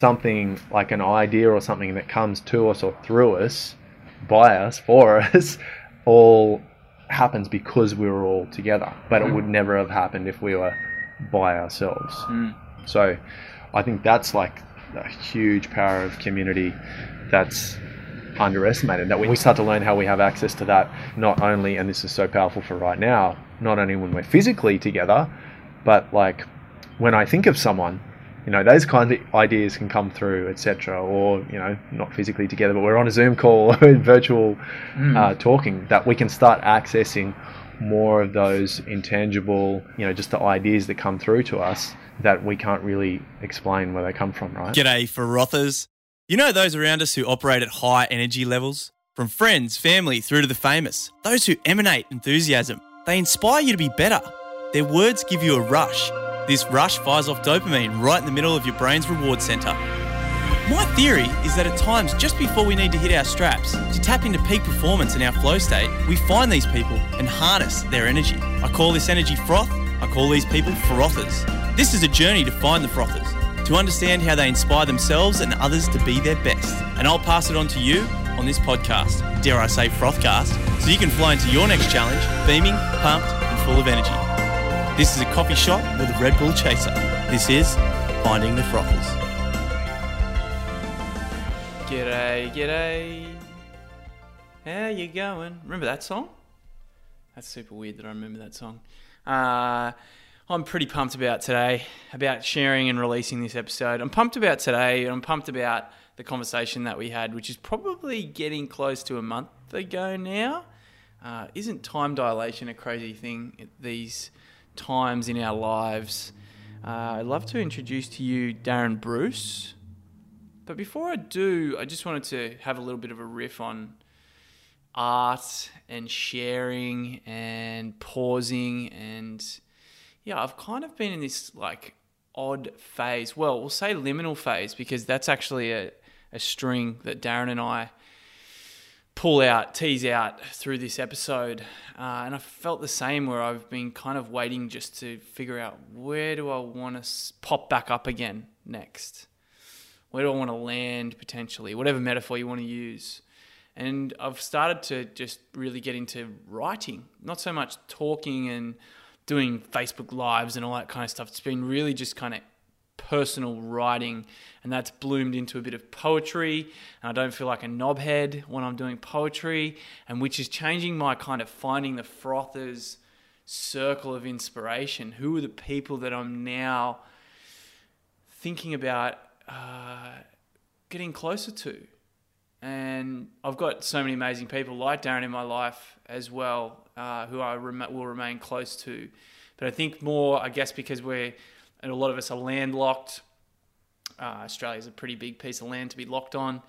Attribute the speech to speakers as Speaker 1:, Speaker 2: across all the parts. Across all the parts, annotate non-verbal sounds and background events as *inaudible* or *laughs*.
Speaker 1: something like an idea or something that comes to us or through us, by us, for *laughs* us, all happens because we were all together. But it mm. would never have happened if we were by ourselves. Mm. So I think that's like a huge power of community that's underestimated. That we start to learn how we have access to that, not only, and this is so powerful for right now, not only when we're physically together, but like when I think of someone, you know, those kinds of ideas can come through, etc. Or you know, not physically together, but we're on a Zoom call *laughs* or in virtual uh, talking. That we can start accessing more of those intangible, you know, just the ideas that come through to us that we can't really explain where they come from, right?
Speaker 2: G'day, frothers. You know those around us who operate at high energy levels? From friends, family, through to the famous. Those who emanate enthusiasm. They inspire you to be better. Their words give you a rush. This rush fires off dopamine right in the middle of your brain's reward center. My theory is that at times, just before we need to hit our straps, to tap into peak performance in our flow state, we find these people and harness their energy. I call this energy froth. I call these people frothers. This is a journey to find the frothers, to understand how they inspire themselves and others to be their best. And I'll pass it on to you on this podcast, dare I say Frothcast, so you can fly into your next challenge beaming, pumped, and full of energy. This is a coffee shop with a Red Bull chaser. This is Finding the Frothers. G'day, g'day. How you going? Remember that song? That's super weird that I remember that song. Uh, I'm pretty pumped about today, about sharing and releasing this episode. I'm pumped about today, and I'm pumped about the conversation that we had, which is probably getting close to a month ago now. Uh, isn't time dilation a crazy thing these times in our lives? Uh, I'd love to introduce to you Darren Bruce. But before I do, I just wanted to have a little bit of a riff on art and sharing and pausing and yeah, I've kind of been in this like odd phase. Well, we'll say liminal phase because that's actually a, a string that Darren and I pull out, tease out through this episode. Uh, and I felt the same where I've been kind of waiting just to figure out where do I want to pop back up again next? Where do I want to land potentially? Whatever metaphor you want to use. And I've started to just really get into writing, not so much talking and doing Facebook Lives and all that kind of stuff. It's been really just kind of personal writing, and that's bloomed into a bit of poetry. And I don't feel like a knobhead when I'm doing poetry, and which is changing my kind of finding the frothers circle of inspiration. Who are the people that I'm now thinking about uh, getting closer to? And I've got so many amazing people like Darren in my life as well, uh, who I rem- will remain close to. But I think more, I guess, because we're, and a lot of us are landlocked. Uh, Australia's a pretty big piece of land to be locked on.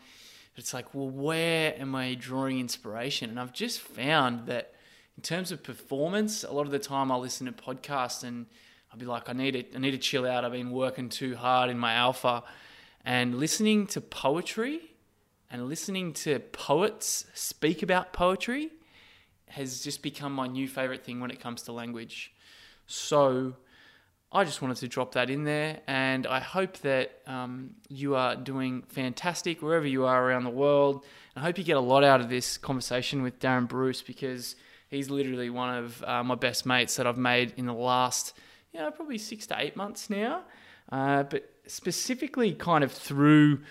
Speaker 2: It's like, well, where am I drawing inspiration? And I've just found that in terms of performance, a lot of the time I'll listen to podcasts and I'll be like, I need to, I need to chill out. I've been working too hard in my alpha. And listening to poetry and listening to poets speak about poetry has just become my new favorite thing when it comes to language. So I just wanted to drop that in there, and I hope that um, you are doing fantastic wherever you are around the world. I hope you get a lot out of this conversation with Darren Bruce because he's literally one of uh, my best mates that I've made in the last, you know, probably six to eight months now. Uh, but specifically, kind of through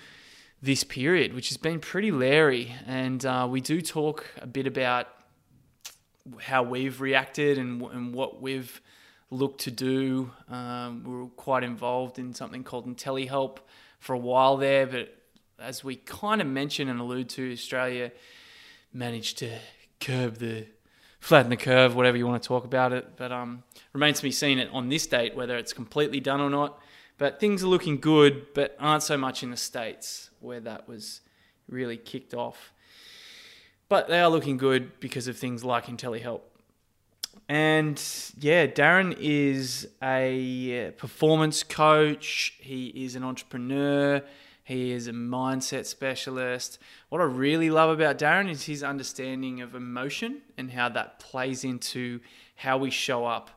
Speaker 2: this period, which has been pretty leery. And uh, we do talk a bit about how we've reacted and, and what we've looked to do. Um, we were quite involved in something called IntelliHelp for a while there, but as we kind of mentioned and allude to, Australia managed to curb the flatten the curve, whatever you want to talk about it. But um, remains to be seen on this date whether it's completely done or not. But things are looking good, but aren't so much in the states where that was really kicked off. But they are looking good because of things like IntelliHelp. And yeah, Darren is a performance coach. He is an entrepreneur. He is a mindset specialist. What I really love about Darren is his understanding of emotion and how that plays into how we show up,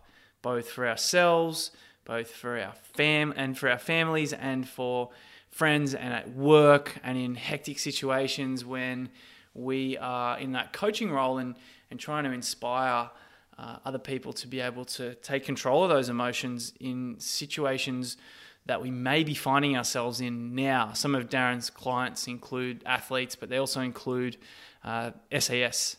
Speaker 2: both for ourselves, both for our fam and for our families, and for friends and at work and in hectic situations when we are in that coaching role and, and trying to inspire uh, other people to be able to take control of those emotions in situations that we may be finding ourselves in now. Some of Darren's clients include athletes, but they also include uh, SAS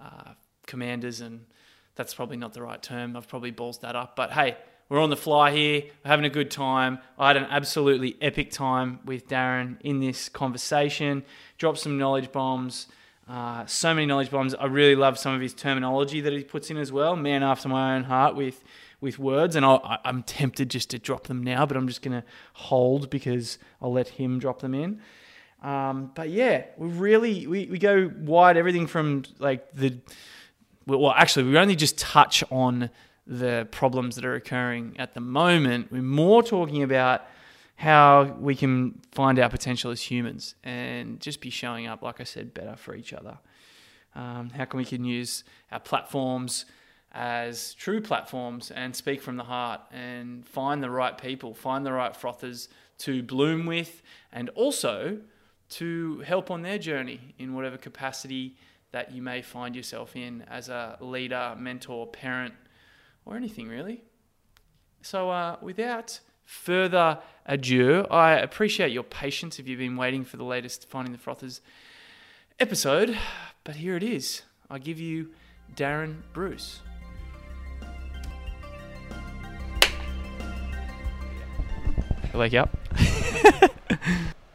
Speaker 2: uh, commanders, and that's probably not the right term. I've probably balls that up, but hey, we're on the fly here, we're having a good time. I had an absolutely epic time with Darren in this conversation. Dropped some knowledge bombs. Uh, so many knowledge bombs. I really love some of his terminology that he puts in as well. Man after my own heart with with words, and i am tempted just to drop them now, but I'm just going to hold because I'll let him drop them in. Um, but yeah, we really we, we go wide. Everything from like the well, actually, we only just touch on the problems that are occurring at the moment. We're more talking about how we can find our potential as humans and just be showing up, like I said, better for each other. Um, how can we can use our platforms as true platforms and speak from the heart and find the right people, find the right frothers to bloom with, and also to help on their journey in whatever capacity that you may find yourself in as a leader, mentor, parent, or anything really. So, uh, without further ado, I appreciate your patience if you've been waiting for the latest Finding the Frothers episode, but here it is. I give you Darren Bruce. Wake up. *laughs*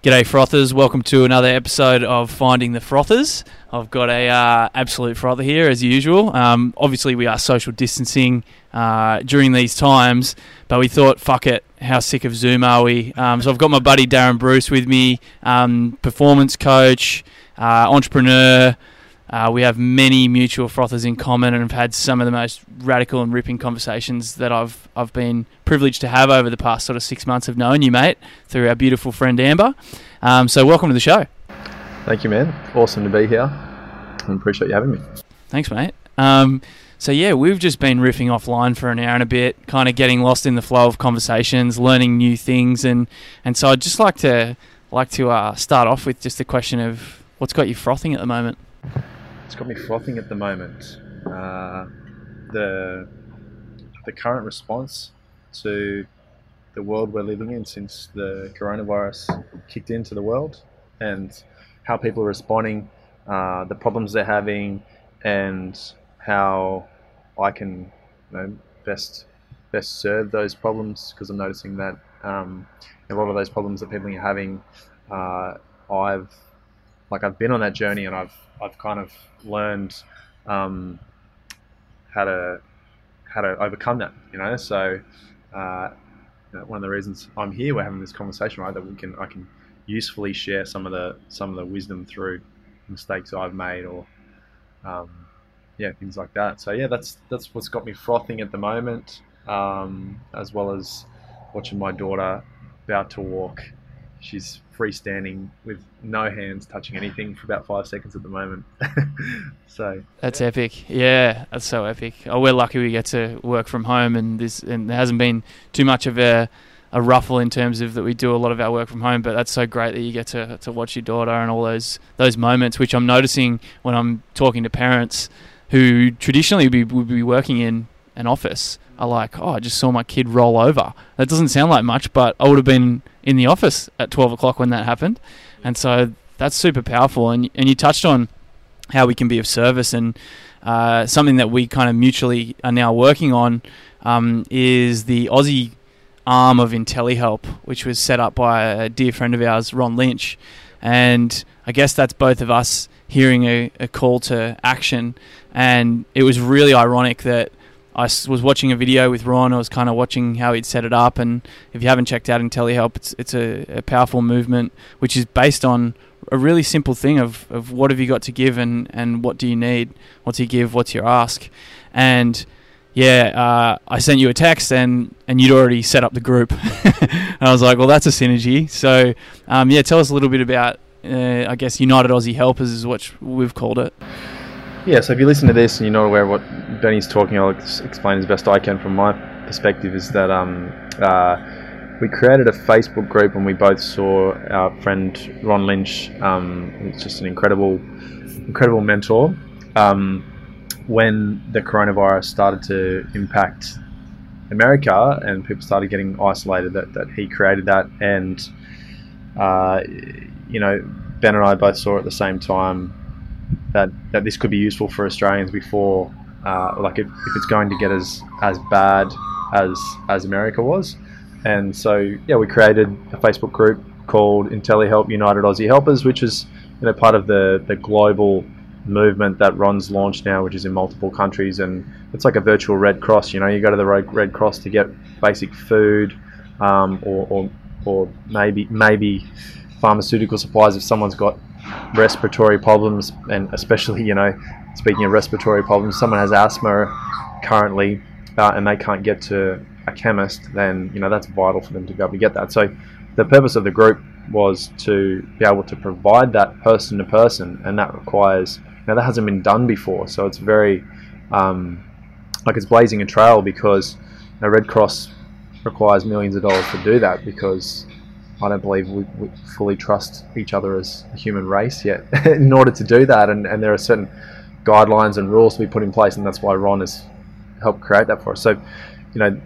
Speaker 2: G'day, frothers. Welcome to another episode of Finding the Frothers. I've got a uh, absolute frother here, as usual. Um, obviously, we are social distancing uh, during these times, but we thought, fuck it, how sick of Zoom are we? Um, so I've got my buddy Darren Bruce with me, um, performance coach, uh, entrepreneur, uh, we have many mutual frothers in common and have had some of the most radical and ripping conversations that I've I've been privileged to have over the past sort of six months of knowing you, mate, through our beautiful friend Amber. Um, so welcome to the show.
Speaker 1: Thank you, man. Awesome to be here. I appreciate you having me.
Speaker 2: Thanks, mate. So yeah, we've just been riffing offline for an hour and a bit, kind of getting lost in the flow of conversations, learning new things, and and so I'd just like to like to uh, start off with just a question of what's got you frothing at the moment
Speaker 1: it's got me frothing at the moment. Uh, the the current response to the world we're living in since the coronavirus kicked into the world, and how people are responding, uh, the problems they're having, and how I can you know, best best serve those problems because I'm noticing that um, a lot of those problems that people are having, uh, I've like I've been on that journey and I've I've kind of learned um, how to how to overcome that. You know, so uh, one of the reasons I'm here, we're having this conversation, right? That we can I can usefully share some of the some of the wisdom through mistakes I've made or um, yeah things like that. So yeah, that's that's what's got me frothing at the moment, um, as well as watching my daughter about to walk. She's freestanding with no hands touching anything for about five seconds at the moment. *laughs* so
Speaker 2: that's yeah. epic. Yeah, that's so epic. Oh, we're lucky we get to work from home, and this and there hasn't been too much of a a ruffle in terms of that we do a lot of our work from home. But that's so great that you get to to watch your daughter and all those those moments, which I'm noticing when I'm talking to parents who traditionally would be, would be working in an office are like, oh, I just saw my kid roll over. That doesn't sound like much, but I would have been in the office at 12 o'clock when that happened. And so that's super powerful. And, and you touched on how we can be of service and uh, something that we kind of mutually are now working on um, is the Aussie arm of IntelliHelp, which was set up by a dear friend of ours, Ron Lynch. And I guess that's both of us hearing a, a call to action. And it was really ironic that I was watching a video with Ron. I was kind of watching how he'd set it up, and if you haven't checked out IntelliHelp, it's it's a, a, powerful movement which is based on a really simple thing of, of what have you got to give and, and what do you need? What's you give? What's your ask? And yeah, uh, I sent you a text and, and you'd already set up the group. *laughs* and I was like, well, that's a synergy. So um, yeah, tell us a little bit about uh, I guess United Aussie Helpers is what we've called it.
Speaker 1: Yeah, so if you listen to this and you're not aware of what Benny's talking, I'll explain as best I can from my perspective. Is that um, uh, we created a Facebook group, and we both saw our friend Ron Lynch. Um, who's just an incredible, incredible mentor. Um, when the coronavirus started to impact America and people started getting isolated, that, that he created that, and uh, you know, Ben and I both saw at the same time that that this could be useful for Australians before, uh, like if, if it's going to get as as bad as as America was, and so yeah, we created a Facebook group called IntelliHelp United Aussie Helpers, which is you know part of the the global movement that Ron's launched now, which is in multiple countries, and it's like a virtual Red Cross. You know, you go to the Red Cross to get basic food, um, or, or, or maybe maybe pharmaceutical supplies if someone's got respiratory problems, and especially you know, speaking of respiratory problems, someone has asthma currently, uh, and they can't get to a chemist, then you know that's vital for them to be able to get that. So, the purpose of the group was to be able to provide that person to person, and that requires now that hasn't been done before, so it's very um, like it's blazing a trail because you know, Red Cross requires millions of dollars to do that because I don't believe we, we fully trust each other as a human race yet *laughs* in order to do that, and, and there are certain guidelines and rules to be put in place, and that's why Ron has helped create that for us. So, you know,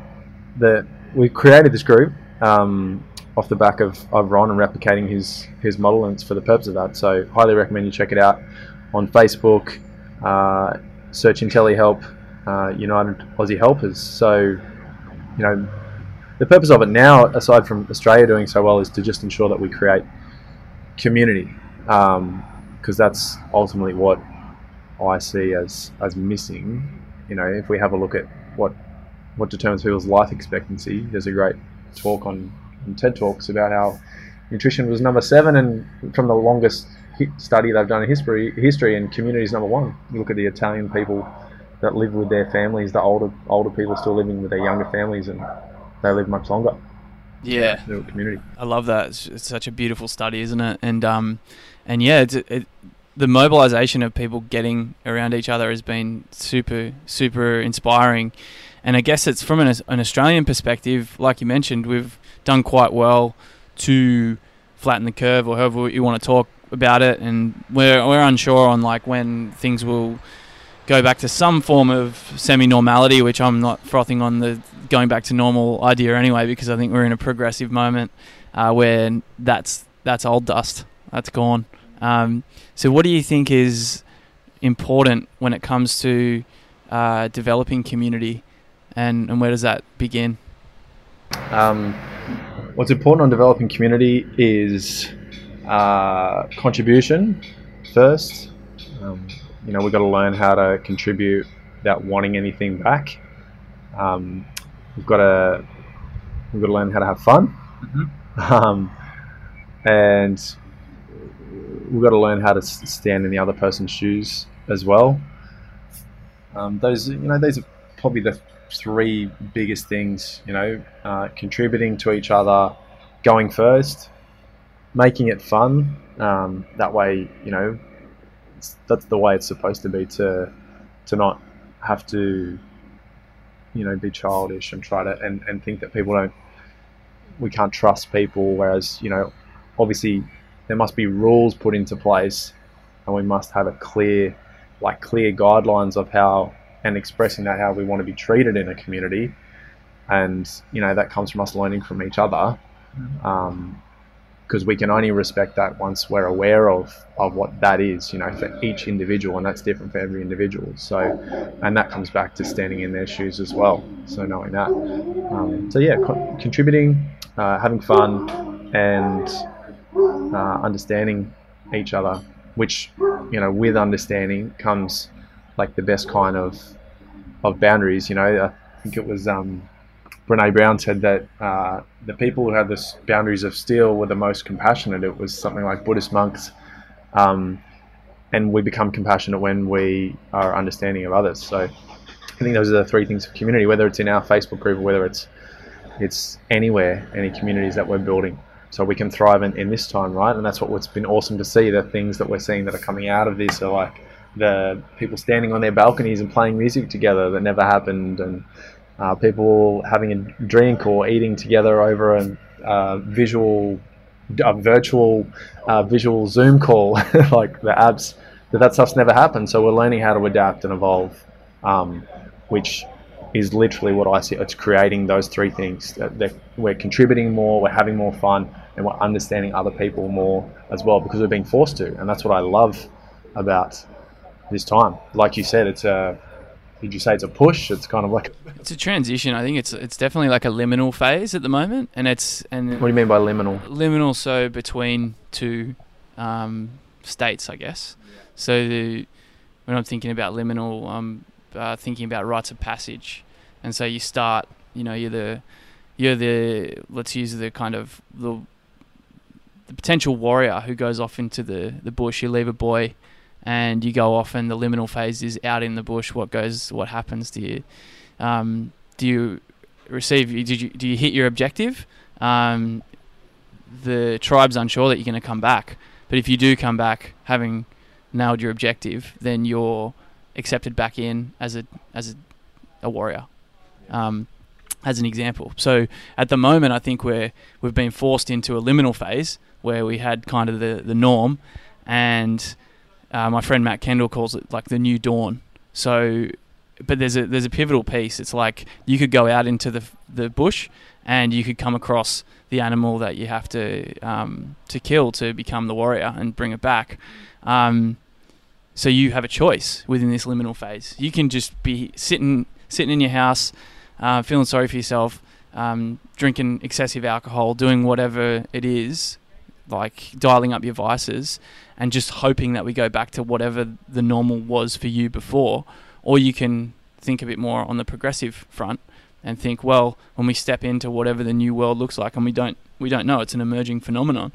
Speaker 1: the we created this group um, off the back of, of Ron and replicating his his model, and it's for the purpose of that. So, highly recommend you check it out on Facebook, uh, search IntelliHelp uh, United Aussie Helpers. So, you know, the purpose of it now, aside from Australia doing so well, is to just ensure that we create community, because um, that's ultimately what I see as as missing. You know, if we have a look at what what determines people's life expectancy, there's a great talk on, on TED Talks about how nutrition was number seven, and from the longest study they've done in history, history and community is number one. You look at the Italian people that live with their families, the older older people still living with their younger families, and they live much longer.
Speaker 2: Yeah,
Speaker 1: community.
Speaker 2: I love that. It's, it's, such a beautiful study, isn't it? And um, and yeah, it's, it, the mobilization of people getting around each other has been super super inspiring. And I guess it's from an, an Australian perspective, like you mentioned, we've done quite well to flatten the curve, or however you want to talk about it, and we're we're unsure on like when things will go back to some form of semi-normality, which I'm not frothing on the going back to normal idea anyway, because I think we're in a progressive moment uh, where that's that's old dust, that's gone. Um, so, what do you think is important when it comes to uh, developing community, and, and where does that begin?
Speaker 1: Um, what's important on developing community is uh, contribution first. Um, you know, we've got to learn how to contribute without wanting anything back. Um, we've got to we've got to learn how to have fun, mm-hmm. um, and we've got to learn how to stand in the other person's shoes as well. Um, those you know these are probably the three biggest things. You know, uh, contributing to each other, going first, making it fun. Um, that way, you know, that's the way it's supposed to be to to not have to, you know, be childish and try to and, and think that people don't we can't trust people. Whereas, you know, obviously there must be rules put into place and we must have a clear like clear guidelines of how and expressing that how we want to be treated in a community and you know that comes from us learning from each other mm-hmm. um, because we can only respect that once we're aware of, of what that is, you know, for each individual, and that's different for every individual. So, and that comes back to standing in their shoes as well. So knowing that, um, so yeah, co- contributing, uh, having fun, and uh, understanding each other, which you know, with understanding comes like the best kind of of boundaries. You know, I think it was. Um, Brene Brown said that uh, the people who had the boundaries of steel were the most compassionate. It was something like Buddhist monks. Um, and we become compassionate when we are understanding of others. So I think those are the three things of community, whether it's in our Facebook group or whether it's it's anywhere, any communities that we're building. So we can thrive in, in this time, right? And that's what, what's been awesome to see. The things that we're seeing that are coming out of this are like the people standing on their balconies and playing music together that never happened and uh, people having a drink or eating together over a visual, a virtual, uh, visual Zoom call, *laughs* like the apps, that that stuff's never happened. So we're learning how to adapt and evolve, um, which is literally what I see. It's creating those three things. That, that we're contributing more, we're having more fun, and we're understanding other people more as well because we're being forced to. And that's what I love about this time. Like you said, it's a did you say it's a push? It's kind of like
Speaker 2: it's a transition. I think it's it's definitely like a liminal phase at the moment, and it's and
Speaker 1: what do you mean by liminal?
Speaker 2: Liminal, so between two um, states, I guess. So the, when I'm thinking about liminal, I'm uh, thinking about rites of passage, and so you start, you know, you're the you're the let's use the kind of the the potential warrior who goes off into the the bush. You leave a boy and you go off and the liminal phase is out in the bush what goes what happens to you? Um, do you receive did you do you hit your objective? Um, the tribe's unsure that you're going to come back but if you do come back having nailed your objective then you're accepted back in as a as a, a warrior um, as an example. So at the moment I think we're we've been forced into a liminal phase where we had kind of the, the norm and uh, my friend Matt Kendall calls it like the new dawn. So, but there's a there's a pivotal piece. It's like you could go out into the the bush and you could come across the animal that you have to um, to kill to become the warrior and bring it back. Um, so you have a choice within this liminal phase. You can just be sitting sitting in your house, uh, feeling sorry for yourself, um, drinking excessive alcohol, doing whatever it is, like dialing up your vices, and just hoping that we go back to whatever the normal was for you before. Or you can think a bit more on the progressive front and think, well, when we step into whatever the new world looks like, and we don't we don't know, it's an emerging phenomenon.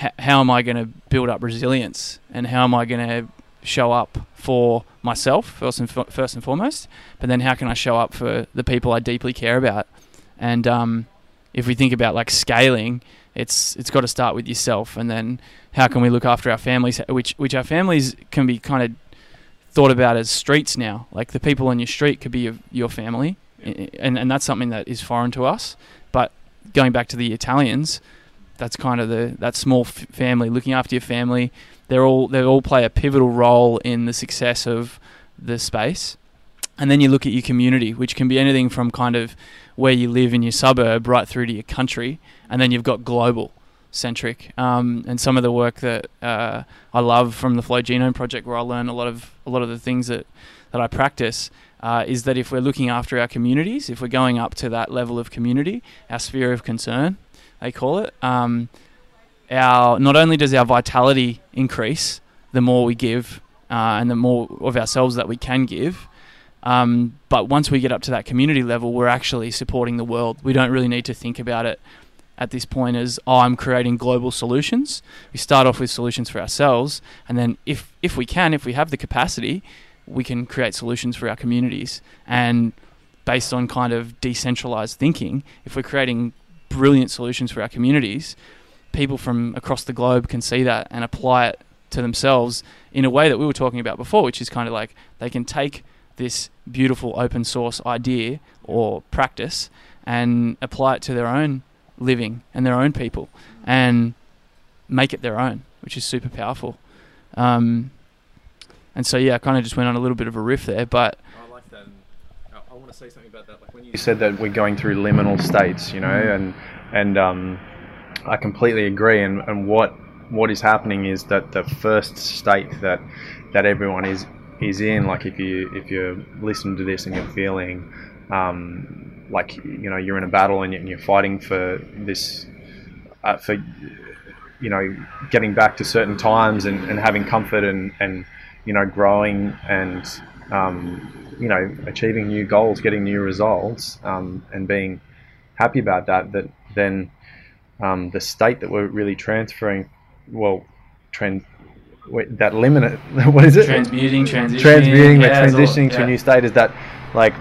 Speaker 2: H- how am I going to build up resilience, and how am I going to show up for myself first and f- first and foremost? But then, how can I show up for the people I deeply care about? And um, if we think about like scaling, it's it's got to start with yourself, and then how can we look after our families, which which our families can be kind of thought about as streets now. Like the people on your street could be your, your family, yeah. and and that's something that is foreign to us. But going back to the Italians, that's kind of the that small f- family looking after your family. They're all they all play a pivotal role in the success of the space. And then you look at your community, which can be anything from kind of where you live in your suburb right through to your country, and then you've got global centric. Um, and some of the work that uh, I love from the Flow Genome Project, where I learn a lot of a lot of the things that that I practice, uh, is that if we're looking after our communities, if we're going up to that level of community, our sphere of concern, they call it, um, our not only does our vitality increase the more we give uh, and the more of ourselves that we can give. Um, but once we get up to that community level, we're actually supporting the world. We don't really need to think about it at this point as oh, I'm creating global solutions. We start off with solutions for ourselves, and then if if we can, if we have the capacity, we can create solutions for our communities. And based on kind of decentralized thinking, if we're creating brilliant solutions for our communities, people from across the globe can see that and apply it to themselves in a way that we were talking about before, which is kind of like they can take this beautiful open source idea or practice and apply it to their own living and their own people and make it their own, which is super powerful. Um, and so, yeah, I kind of just went on a little bit of a riff there, but.
Speaker 1: I like that. I want to say something about that. Like when you said that we're going through liminal states, you know, and and um, I completely agree. And, and what what is happening is that the first state that that everyone is is in, like if you if you listen to this and you're feeling um, like you know you're in a battle and you're fighting for this uh, for you know getting back to certain times and, and having comfort and, and you know growing and um, you know achieving new goals getting new results um, and being happy about that that then um, the state that we're really transferring well trend that limit *laughs* what is it
Speaker 2: transmuting transitioning
Speaker 1: transmuting yeah, transitioning all, yeah. to a new state is that like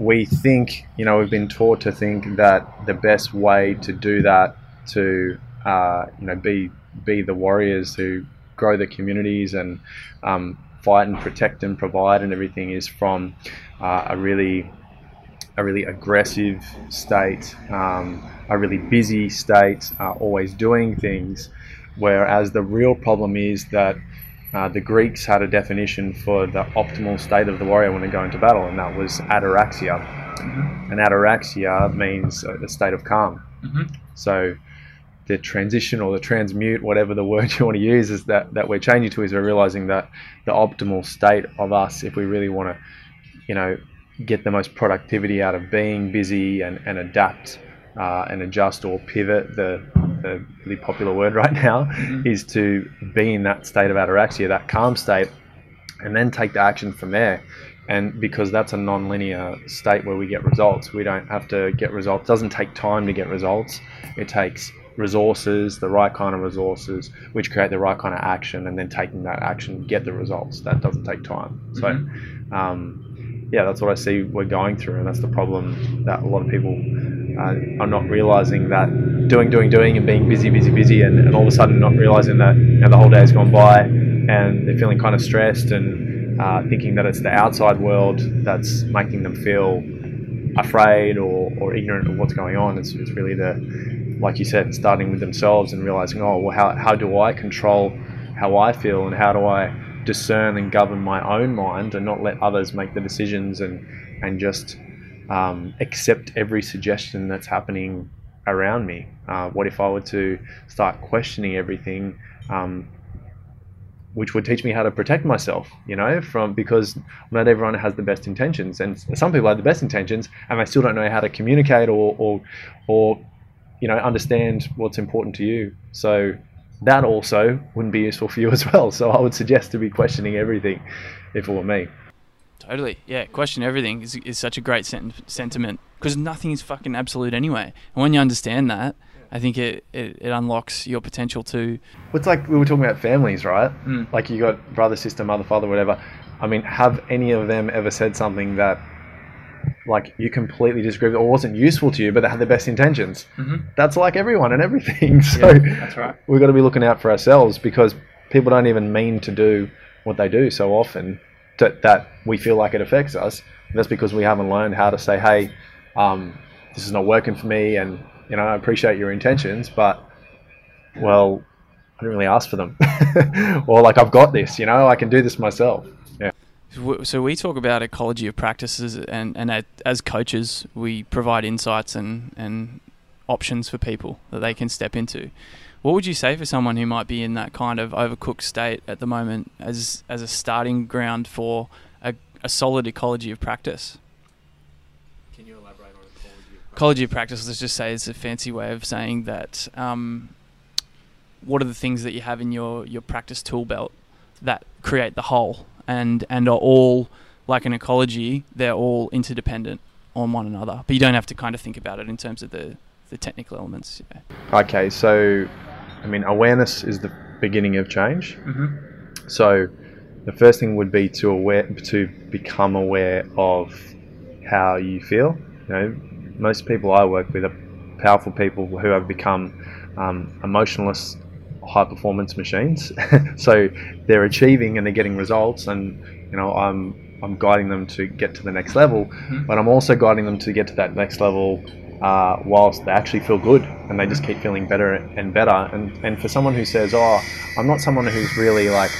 Speaker 1: we think, you know, we've been taught to think that the best way to do that, to uh, you know, be be the warriors who grow the communities and um, fight and protect and provide and everything, is from uh, a really a really aggressive state, um, a really busy state, uh, always doing things. Whereas the real problem is that uh, the Greeks had a definition for the optimal state of the warrior when they go into battle, and that was ataraxia.
Speaker 2: Mm-hmm.
Speaker 1: And ataraxia means a, state of calm.
Speaker 2: Mhm.
Speaker 1: So the transition or the transmute, whatever the *laughs* word you want to use, is that, that we're changing to is we're realizing that the optimal state of us, if we really want to, you know, get the most productivity out of being busy and, and adapt uh, and adjust or pivot, the, the really popular word *laughs* right now, is to be in that state of ataraxia, that calm state, and then take the action from there. And because that's a non-linear state where we get results, we don't have to get results. It doesn't take time to get results. It takes resources, the right kind of resources, which create the right kind of action, and then taking that action get the results. That doesn't take time. So, um, yeah, that's what I see we're going through, and that's the problem that a lot of people uh, are not realizing that doing, doing, doing, and being busy, busy, busy, and, and all of a sudden not realizing that you know, the whole day has gone by, and they're feeling kind of stressed and uh, thinking that it's the outside world that's making them feel afraid or, or ignorant of what's going on. It's, it's really the, like you said, starting with themselves and realizing, oh, well, how, how do I control how I feel and how do I discern and govern my own mind and not let others make the decisions and, and just um, accept every suggestion that's happening around me. Uh, what if I were to start questioning everything? Um, which would teach me how to protect myself, you know, from because not everyone has the best intentions, and some people have the best intentions, and they still don't know how to communicate or, or, or, you know, understand what's important to you. So that also wouldn't be useful for you *laughs* as well. So I would suggest to be questioning everything, if it were me.
Speaker 2: Totally. Yeah. Question everything is, is such a great sen- sentiment because nothing is fucking absolute anyway. And when you understand that, I think it, it, it unlocks your potential to.
Speaker 1: It's like we were talking about families, right?
Speaker 2: Mm.
Speaker 1: Like you got brother, sister, mother, father, whatever. I mean, have any of them ever said something that, like, you completely disagree with or wasn't useful to you, but they had the best intentions?
Speaker 2: Mm-hmm.
Speaker 1: That's like everyone and everything. *laughs* So
Speaker 2: that's right.
Speaker 1: we've got to be looking out for ourselves because people don't even mean to do what they do so often that, that we feel like it affects us. That's because we haven't learned how to say, hey, um, this is not working for me, and you know, I appreciate your intentions, but well, I didn't really ask for them, *laughs* or like I've got this, you know, I can do this myself. Yeah.
Speaker 2: So we talk about ecology of practices, and and as coaches, we provide insights and and options for people that they can step into. What would you say for someone who might be in that kind of overcooked state at the moment, as as a starting ground for a, a solid ecology of practice?
Speaker 1: Can you elaborate on ecology?
Speaker 2: Ecology of practice, let's just say, is a fancy way of saying that. Um, what are the things that you have in your, your practice tool belt that create the whole and and are all like an ecology? They're all interdependent on one another, but you don't have to kind of think about it in terms of the the technical elements. Yeah.
Speaker 1: Okay, so I mean, awareness is the beginning of change.
Speaker 2: Mm-hmm.
Speaker 1: So the first thing would be to aware to become aware of how you feel. You know, most people I work with are powerful people who have become um, emotionless, high performance machines. *laughs* so they're achieving and they're getting results, and you know, I'm I'm guiding them to get to the next level, but I'm also guiding them to get to that next level uh, whilst they actually feel good and they just keep feeling better and better. And and for someone who says, "Oh, I'm not someone who's really like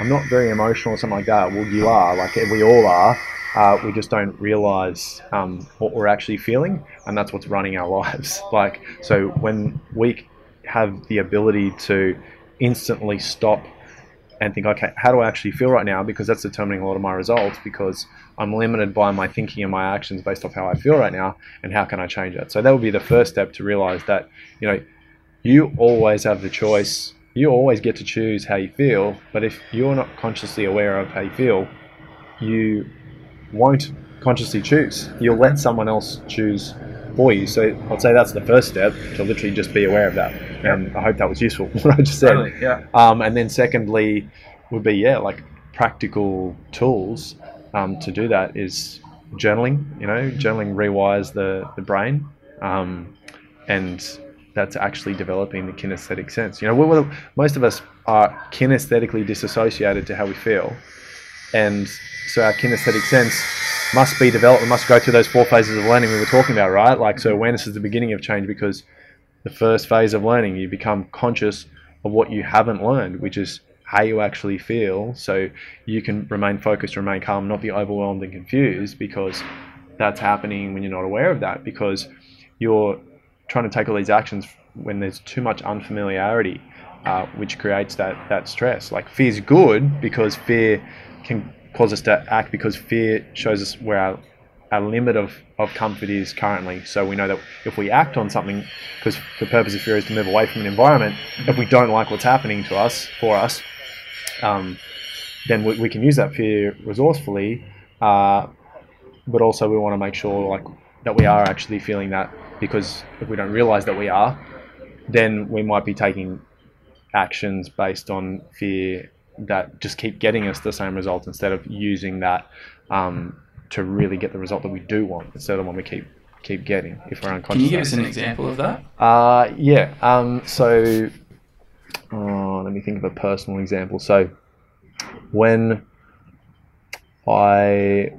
Speaker 1: I'm not very emotional or something like that. Well, you are. Like we all are. Uh, we just don't realize um, what we're actually feeling, and that's what's running our *laughs* lives. Like so, when we have the ability to instantly stop and think, okay, how do I actually feel right now? Because that's determining a lot of my results. Because I'm limited by my thinking and my actions based off how I feel right now, and how can I change it? So that would be the first step to realize that you know you always have the choice. You always get to choose how you feel, but if you're not consciously aware of how you feel, you won't consciously choose. You'll let someone else choose for you. So I'd say that's the first step to literally just be aware of that. And I hope that was useful *laughs* what I just said.
Speaker 2: yeah.
Speaker 1: Um, and then secondly, would be yeah, like practical tools um, to do that is journaling. You know, journaling rewires the the brain, um, and that's actually developing the kinesthetic sense. You know, we're, we're- most of us are kinesthetically disassociated to how we feel, and so our kinesthetic sense must be developed. We must go through those four phases of learning we were talking about, right? Like, so awareness is the beginning of change because the first phase of learning, you become conscious of what you haven't learned, which is how you actually feel, so you can remain focused, remain calm, not be overwhelmed and confused because that's happening when you're not aware of that because you're trying to take all these actions when there's too much unfamiliarity, uh, which creates that that stress. Like fear is good because fear can cause us to act because fear shows us where our, our limit of, of comfort is currently. So we know that if we act on something, because the purpose of fear is to move away from an environment, if we don't like what's happening to us, for us, um, then we, we, can use that fear resourcefully. Uh, but also we want to make sure like that we are actually feeling that because if we don't realize that we are, then we might be taking actions based on fear that just keep getting us the same result instead of using that um, to really get the result that we do want instead of the one we keep keep getting if we're unconscious.
Speaker 2: Can you give us an example of that?
Speaker 1: Uh, yeah. Um, so oh, let me think of a personal example. So when I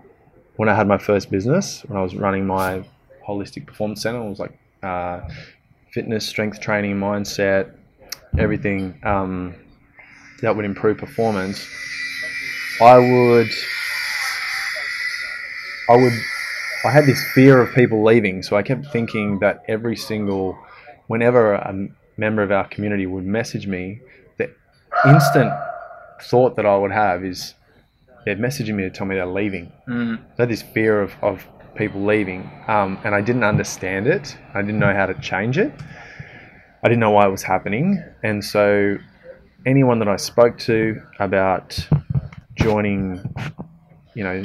Speaker 1: when I had my first business, when I was running my holistic performance center, it was like uh, fitness, strength training, mindset, everything um, that would improve performance. I would, I would, I had this fear of people leaving, so I kept thinking that every single, whenever a member of our community would message me, the instant thought that I would have is they're messaging me to tell me they're leaving.
Speaker 2: Mm.
Speaker 1: So this fear of, of people leaving, um, and I didn't understand it. I didn't know how to change it. I didn't know why it was happening, and so anyone that I spoke to about joining, you know,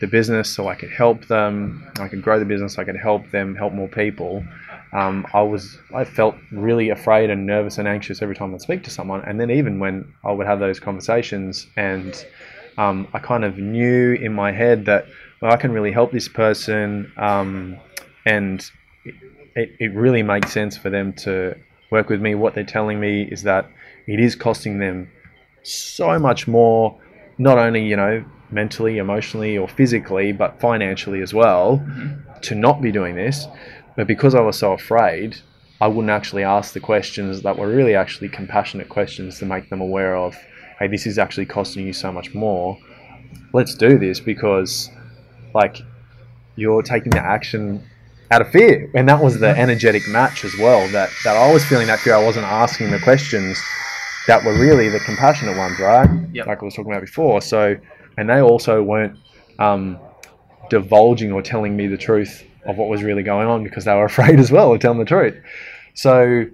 Speaker 1: the business, so I could help them, I could grow the business, I could help them, help more people. Um, I was, I felt really afraid and nervous and anxious every time I'd speak to someone, and then even when I would have those conversations and um, I kind of knew in my head that well, I can really help this person, um, and it, it really makes sense for them to work with me. What they're telling me is that it is costing them so much more, not only you know mentally, emotionally, or physically, but financially as well,
Speaker 2: Mm-hmm.
Speaker 1: to not be doing this. But because I was so afraid, I wouldn't actually ask the questions that were really actually compassionate questions to make them aware of hey, this is actually costing you so much more. Let's do this because, like, you're taking the action out of fear. And that was the *laughs* energetic match as well. That, that I was feeling that fear. I wasn't asking the questions that were really the compassionate ones, right?
Speaker 2: Yep.
Speaker 1: Like I was talking about before. So, and they also weren't um, divulging or telling me the truth of what was really going on because they were *laughs* afraid as well of telling the truth. So,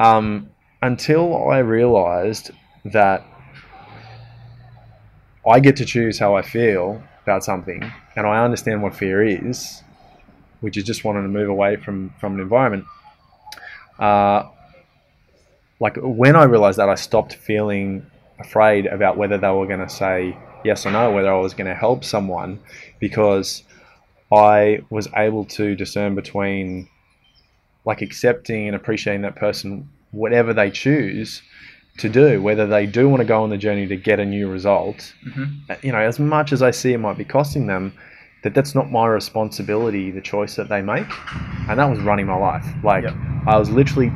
Speaker 1: um, until I realized that I get to choose how I feel about something, and I understand what fear is, which is just wanting to move away from from an environment. Uh, like when I realized that, I stopped feeling afraid about whether they were going to say yes or no, whether I was going to help someone, because I was able to discern between like accepting and appreciating that person, whatever they choose to do, whether they do want to go on the journey to get a new result.
Speaker 2: Mm-hmm.
Speaker 1: You know, as much as I see it might be costing them, that that's not my responsibility, the choice that they make. And that was running my life. Like,
Speaker 2: Yep.
Speaker 1: I was literally,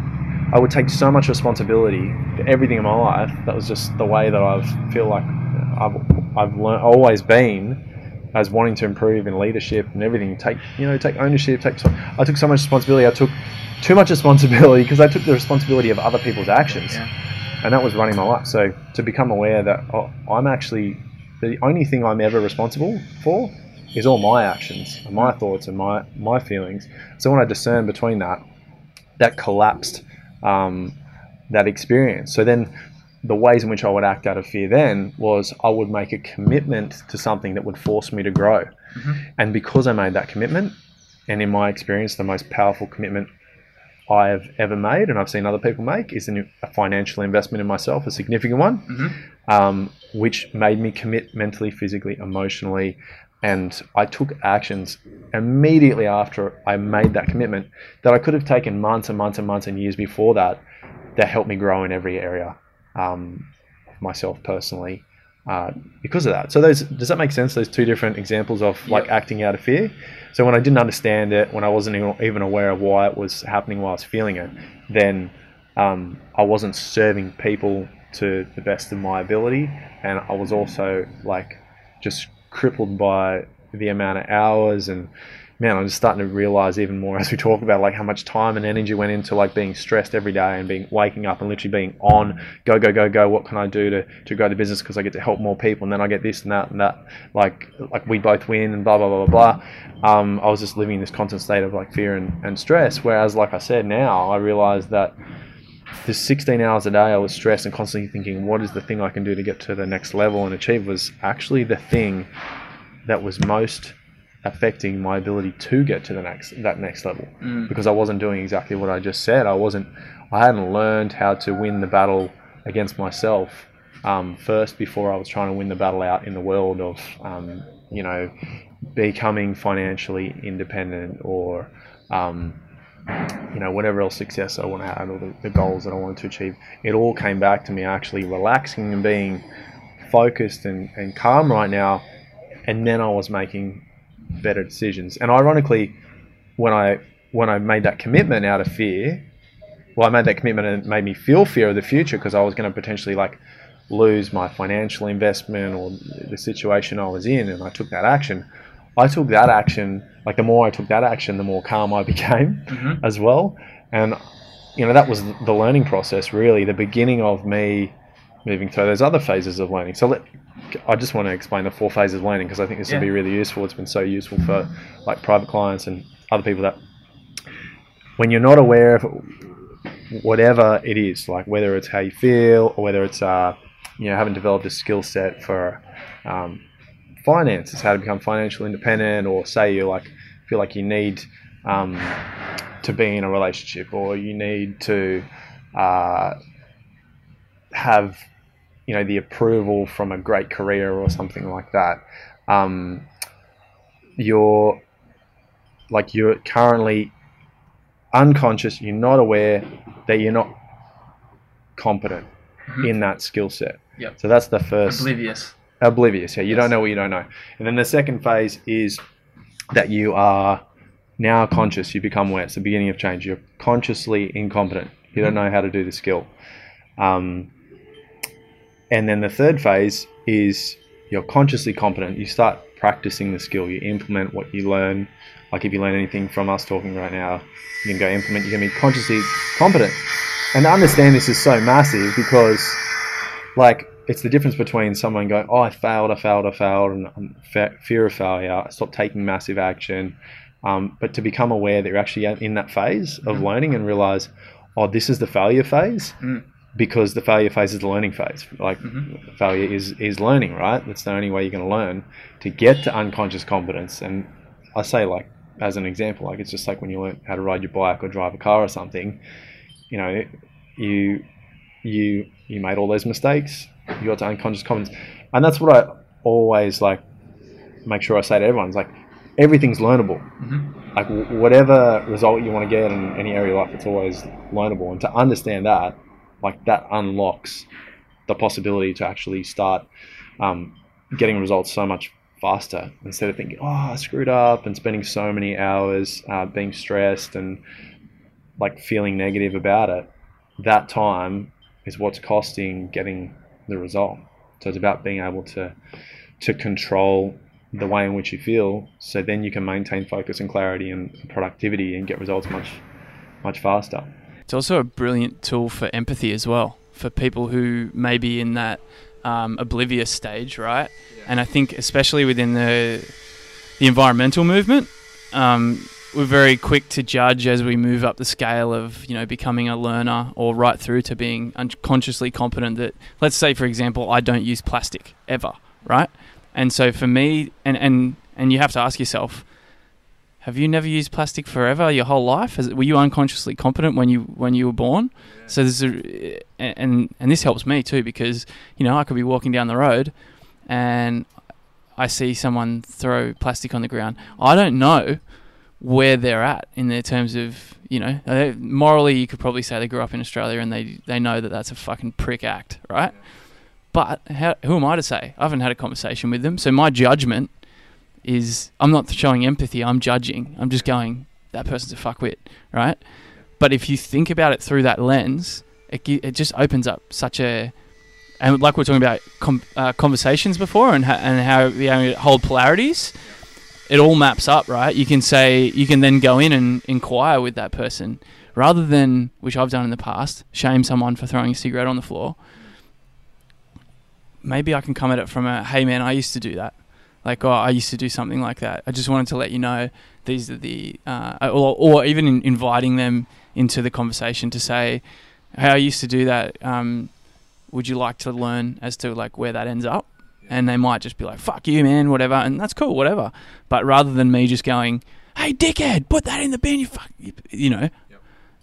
Speaker 1: I would take so much responsibility for everything in my life. That was just the way that I feel like I've, I've learned, always been as wanting to improve in leadership and everything. Take, you know, take ownership. Take. So, I took so much responsibility. I took too much responsibility because I took the responsibility of other people's actions
Speaker 2: Yeah.
Speaker 1: and that was running my life. So to become aware that oh, I'm actually the only thing I'm ever responsible for is all my actions, and my thoughts, and my my feelings. So when I discern between that, that collapsed um, that experience. So then the ways in which I would act out of fear then was I would make a commitment to something that would force me to grow.
Speaker 2: Mhm.
Speaker 1: And because I made that commitment, and in my experience, the most powerful commitment I have ever made, and I've seen other people make, is a financial investment in myself, a significant one,
Speaker 2: Mhm.
Speaker 1: um, which made me commit mentally, physically, emotionally. And I took actions immediately after I made that commitment that I could have taken months and months and months and years before that that helped me grow in every area um, myself personally. uh, because of that. So those does that make sense? Those two different examples of like
Speaker 2: Yep.
Speaker 1: acting out of fear. So when I didn't understand it, when I wasn't even- even aware of why it was happening while I was feeling it, then um, I wasn't serving people to the best of my ability, and I was also like just crippled by the amount of hours and man, I'm just starting to realize even more *laughs* as we talk about like how much time and energy went into like being stressed every day and being waking up and literally being on go go go go. What can I do to to grow the business because I get to help more people and then I get this and that and that. Like like we both win and blah blah blah blah blah. Um, I was just living in this constant state of like fear and, and stress. Whereas like I said, now I realize that this 16 hours a day I was stressed and constantly thinking what is the thing I can do to get to the next level and achieve was actually the thing that was most affecting my ability to get to the next that next level
Speaker 2: Mm.
Speaker 1: because I wasn't doing exactly what I just said. I wasn't I hadn't learned how to win the battle against myself um, first before I was trying to win the battle out in the world of um, you know becoming financially independent or um, you know whatever else success I want to have or the, the goals that I wanted to achieve. It all came back to me actually relaxing and being focused and, and calm right now and then I was making better decisions. And ironically, when I when I made that commitment out of fear, well, I made that commitment and it made me feel fear of the future because I was going to potentially like lose my financial investment or the situation I was in, and I took that action. I took that action. Like the more I took that action, the more calm I *laughs* became
Speaker 2: Mhm.
Speaker 1: as well. And you know that was the learning process, really, the beginning of me moving through those other phases of learning. So let, I just want to explain the four phases of learning because I think this
Speaker 2: Yeah.
Speaker 1: will be really useful. It's been so useful for like private clients and other people that when you're not aware of whatever it is, like whether it's how you feel or whether it's uh, you know haven't developed a skill set for um, finances, how to become financially independent, or say you like feel like you need um, to be in a relationship or you need to uh, have you know the approval from a great career or something like that. Um, you're like you're currently unconscious. You're not aware that you're not competent
Speaker 2: Mhm.
Speaker 1: in that skill set.
Speaker 2: Yep.
Speaker 1: So that's the first
Speaker 2: Oblivious.
Speaker 1: Oblivious. Yeah, you
Speaker 2: Yes.
Speaker 1: don't know what you don't know. And then the second phase is that you are now conscious. You become aware. It's the beginning of change. You're consciously incompetent. You don't know how to do the skill. Um, and then the third phase is you're consciously competent. You start practicing the skill. You implement what you learn. Like if you learn anything from us talking right now, you can go implement. You can be consciously competent. And to understand this is so massive because like it's the difference between someone going, "Oh, I failed, I failed, I failed," and um, fe- fear of failure. I stopped taking massive action. Um, but to become aware that you're actually in that phase of
Speaker 2: Mhm.
Speaker 1: learning and realize, "Oh, this is the failure phase,"
Speaker 2: Mm.
Speaker 1: because the failure phase is the learning phase. Like
Speaker 2: Mhm.
Speaker 1: failure is is learning, right? That's the only way you're going to learn to get to unconscious competence. And I say like as an example, like it's just like when you learn how to ride your bike or drive a car or something. You know, you you you made all those mistakes. You got to unconscious competence, and that's what I always like make sure I say to everyone. Is like everything's learnable.
Speaker 2: Mhm.
Speaker 1: Like w- whatever result you want to get in any area of life, it's always learnable. And to understand that, like that unlocks the possibility to actually start um, getting results so much faster instead of thinking, oh, I screwed up and spending so many hours uh, being stressed and like feeling negative about it. That time is what's costing getting the result. So it's about being able to to control the way in which you feel, so then you can maintain focus and clarity and productivity and get results much much faster.
Speaker 2: It's also a brilliant tool for empathy as well, for people who may be in that um, oblivious stage, right? And I think especially within the the environmental movement, um, we're very quick to judge as we move up the scale of you know becoming a learner or right through to being unconsciously competent. That let's say, for example, I don't use plastic ever, right? And so for me, and and and you have to ask yourself, have you never used plastic forever your whole life? Has, were you unconsciously competent when you when you were born? So there's a, and and this helps me too because you know I could be walking down the road and I see someone throw plastic on the ground. I don't know where they're at in their terms of you know morally you could probably say they grew up in Australia and they they know that that's a fucking prick act, right? But how, who am I to say? I haven't had a conversation with them, so my judgment is I'm not showing empathy. I'm judging. I'm just going that person's a fuckwit, right? But if you think about it through that lens, it it just opens up such a and like we are talking about com- uh, conversations before and ha- and how you know, hold polarities. It all maps up, right? You can say you can then go in and inquire with that person rather than which I've done in the past, shame someone for throwing a cigarette on the floor. Maybe I can come at it from a hey man, I used to do that. Like, oh, I used to do something like that. I just wanted to let you know these are the, uh, or, or even in inviting them into the conversation to say, hey, I used to do that. Um, would you like to learn as to like where that ends up? And they might just be like, fuck you, man, whatever. And that's cool, whatever. But rather than me just going, hey, dickhead, put that in the bin, you fuck, you know,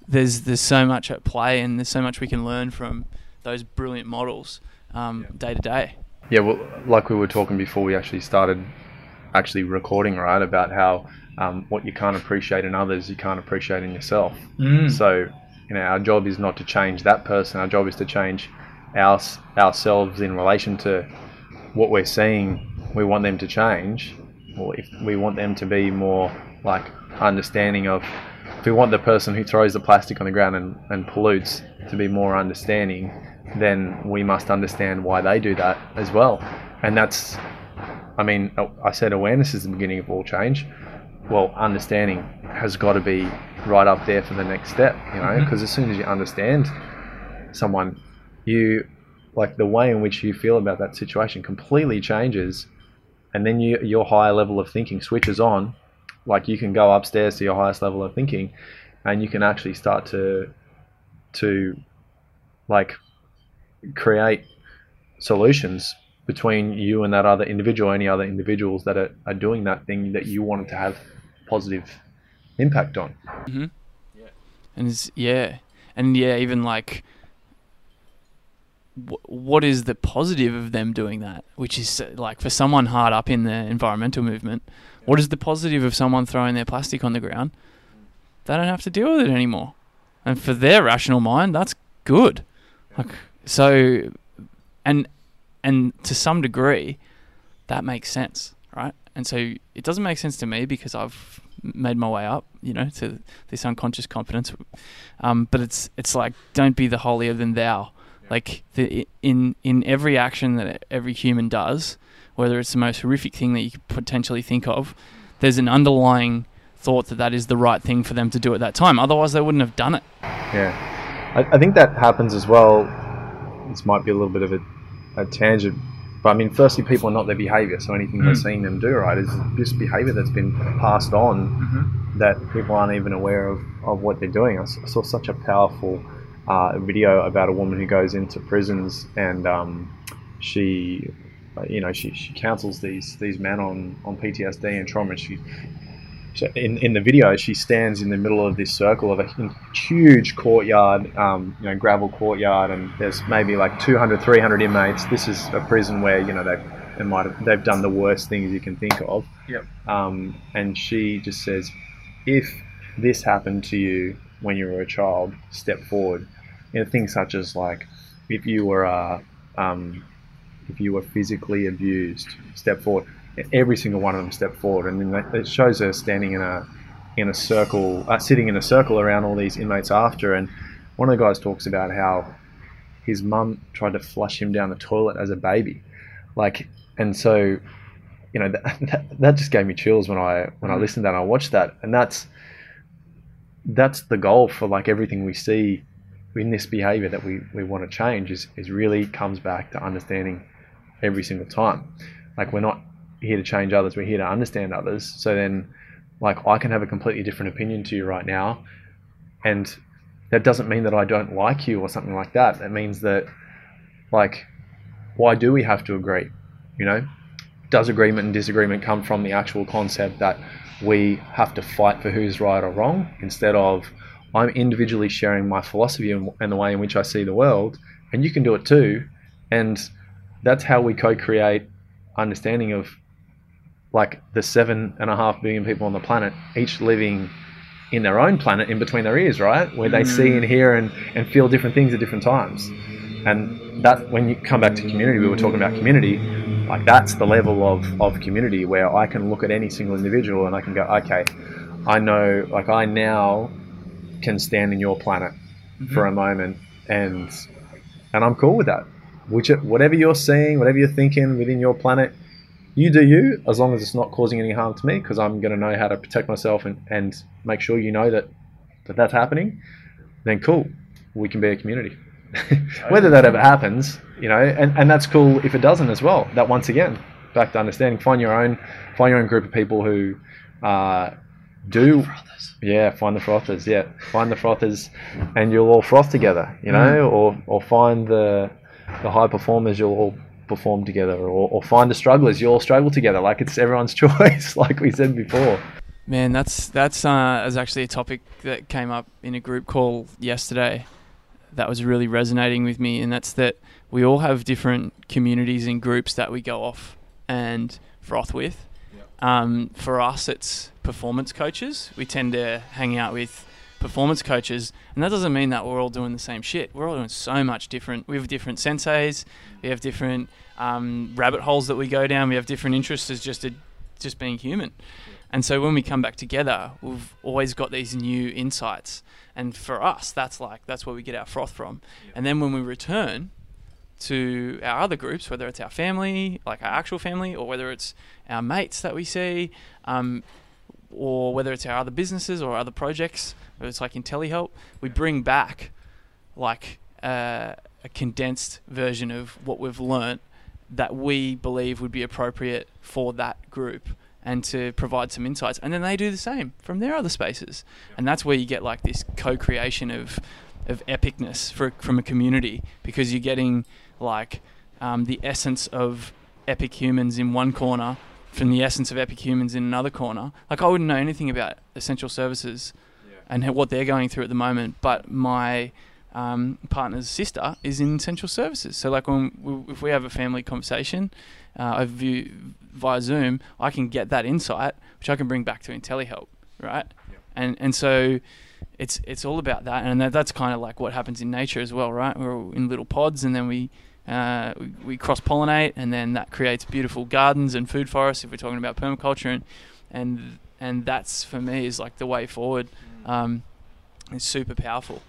Speaker 2: there's, there's so much at play and there's so much we can learn from those brilliant models um, day to day.
Speaker 1: Yeah, well, like we were talking before we actually started actually recording, right? About how um, what you can't appreciate in others, you can't appreciate in yourself. So, you know, our job is not to change that person. Our job is to change our, ourselves in relation to what we're seeing. We want them to change, or if we want them to be more like understanding of. If we want the person who throws the plastic on the ground and, and pollutes to be more understanding, then we must understand why they do that as well. And that's, I mean, oh, I said awareness is the beginning of all change. Well, understanding has got to be right up there for the next step, you know, mm-hmm. because as soon as you understand someone, you like the way in which you feel about that situation completely changes, and then you, your higher level of thinking switches on. Like you can go upstairs to your highest level of thinking, and you can actually start to to like create solutions between you and that other individual, any other individuals that are, are doing that thing that you wanted to have positive impact on.
Speaker 2: Mm-hmm. Yeah. And it's, yeah, and yeah, even like, wh- what is the positive of them doing that? Which is like for someone hard up in the environmental movement, what is the positive of someone throwing their plastic on the ground? They don't have to deal with it anymore, and for their rational mind, that's good. Like so, and and to some degree, that makes sense, right? And so it doesn't make sense to me because I've made my way up, you know, to this unconscious competence. Um, but it's it's like don't be the holier than thou. Like the, in in every action that every human does, whether it's the most horrific thing that you could potentially think of, there's an underlying thought that that is the right thing for them to do at that time. Otherwise, they wouldn't have done it.
Speaker 1: Yeah, I, I think that happens as well. This might be a little bit of a, a tangent, but I mean, firstly, people are not their behaviour, so anything they're mm. seeing them do, right, is just behaviour that's been passed on mm-hmm. that people aren't even aware of, of what they're doing. I saw such a powerful uh, video about a woman who goes into prisons and um, she, you know, she, she counsels these these men on, on PTSD and trauma. And she, so in, in the video, she stands in the middle of this circle of a huge courtyard, um, you know, gravel courtyard, and there's maybe like 200, 300 inmates. This is a prison where you know they've they might have, they've done the worst things you can think of.
Speaker 3: Yep.
Speaker 1: Um, and she just says, if this happened to you when you were a child, step forward. You know, things such as like, if you were uh, um, if you were physically abused, step forward. Every single one of them step forward, and then it shows her standing in a in a circle, uh, sitting in a circle around all these inmates after. And one of the guys talks about how his mum tried to flush him down the toilet as a baby, like, and so you know that, *laughs* that, that just gave me chills when I when I listened to that and I watched that, and that's that's the goal for like everything we see in this behavior that we, we want to change is, is really comes back to understanding every single time. Like we're not here to change others, we're here to understand others. So then like I can have a completely different opinion to you right now and that doesn't mean that I don't like you or something like that. That means that like why do we have to agree? You know? Does agreement and disagreement come from the actual concept that we have to fight for who's right or wrong instead of I'm individually sharing my philosophy and, the way in which I see the world, and you can do it too. And that's how we co create understanding of like the seven and a half billion people on the planet, each living in their own planet in between their ears, right? Where they see and hear and, and feel different things at different times. and that when you come back to community, we were talking about community. Like that's the level of of community where I can look at any single individual and I can go, okay, I know, like I now can stand in your planet
Speaker 2: Mm-hmm.
Speaker 1: for a moment and and I'm cool with that. Which whatever you're seeing, whatever you're thinking within your planet, you do you as long as it's not causing any harm to me because I'm going to know how to protect myself and, and make sure you know that, that that's happening. Then cool, we can be a community. *laughs* Whether that ever happens, you know, and, and that's cool if it doesn't as well. That once again, back to understanding, find your own, find your own group of people who uh, do yeah, find the frothers. Yeah, find the frothers, and you'll all froth together. You know, or or find the the high performers. You'll all perform together, or, or find the strugglers. you'll all struggle together. Like it's everyone's *laughs* choice. like we said before.
Speaker 2: Man, that's that's uh, is actually a topic that came up in a group call yesterday. That was really resonating with me, and that's that we all have different communities and groups that we go off and froth with. Um, for us, it's performance coaches. We tend to hang out with performance coaches, and that doesn't mean that we're all doing the same shit. We're all doing so much different. We have different senseis. We have different um, rabbit holes that we go down. We have different interests as just a, just being human. And so when we come back together, we've always got these new insights. And for us, that's like that's where we get our froth from. And then when we return to our other groups, whether it's our family, like our actual family, or whether it's our mates that we see, um, or whether it's our other businesses or other projects, whether it's like IntelliHelp, we bring back like uh, a condensed version of what we've learnt that we believe would be appropriate for that group and to provide some insights. And then they do the same from their other spaces. And that's where you get like this co creation of, of epicness for, from a community because you're getting like um, the essence of epic humans in one corner from the essence of epic humans in another corner. Like I wouldn't know anything about essential services and what they're going through at the moment, but my um, partner's sister is in essential services. So like when we, if we have a family conversation uh, over view, via Zoom, I can get that insight, which I can bring back to IntelliHelp, right? And and so it's it's all about that, and that, that's kind of like what happens in nature as well, right? We're all in little pods, and then we. Uh, we, we cross pollinate, and then that creates beautiful gardens and food forests. If we're talking about permaculture, and and and that's for me is like the way forward. Um, it's super powerful.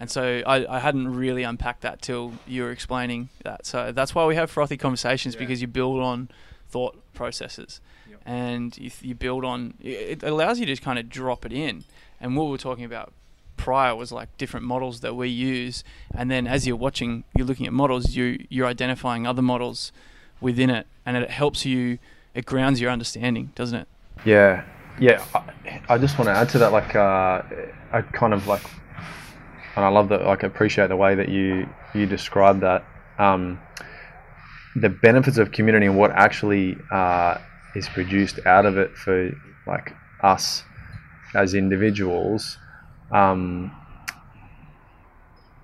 Speaker 2: And so I, I hadn't really unpacked that till you were explaining that. So that's why we have frothy conversations
Speaker 1: Yeah.
Speaker 2: because you build on thought processes
Speaker 1: Yep.
Speaker 2: and you, you build on it allows you to kind of drop it in. And what we were talking about prior was like different models that we use. And then as you're watching, you're looking at models, you, you're identifying other models within it. And it helps you, it grounds your understanding, doesn't it?
Speaker 1: Yeah, yeah. I, I just want to add to that. Like, uh, I kind of like, and I love that. Like, appreciate the way that you you describe that. Um, the benefits of community and what actually uh, is produced out of it for like us as individuals. Um,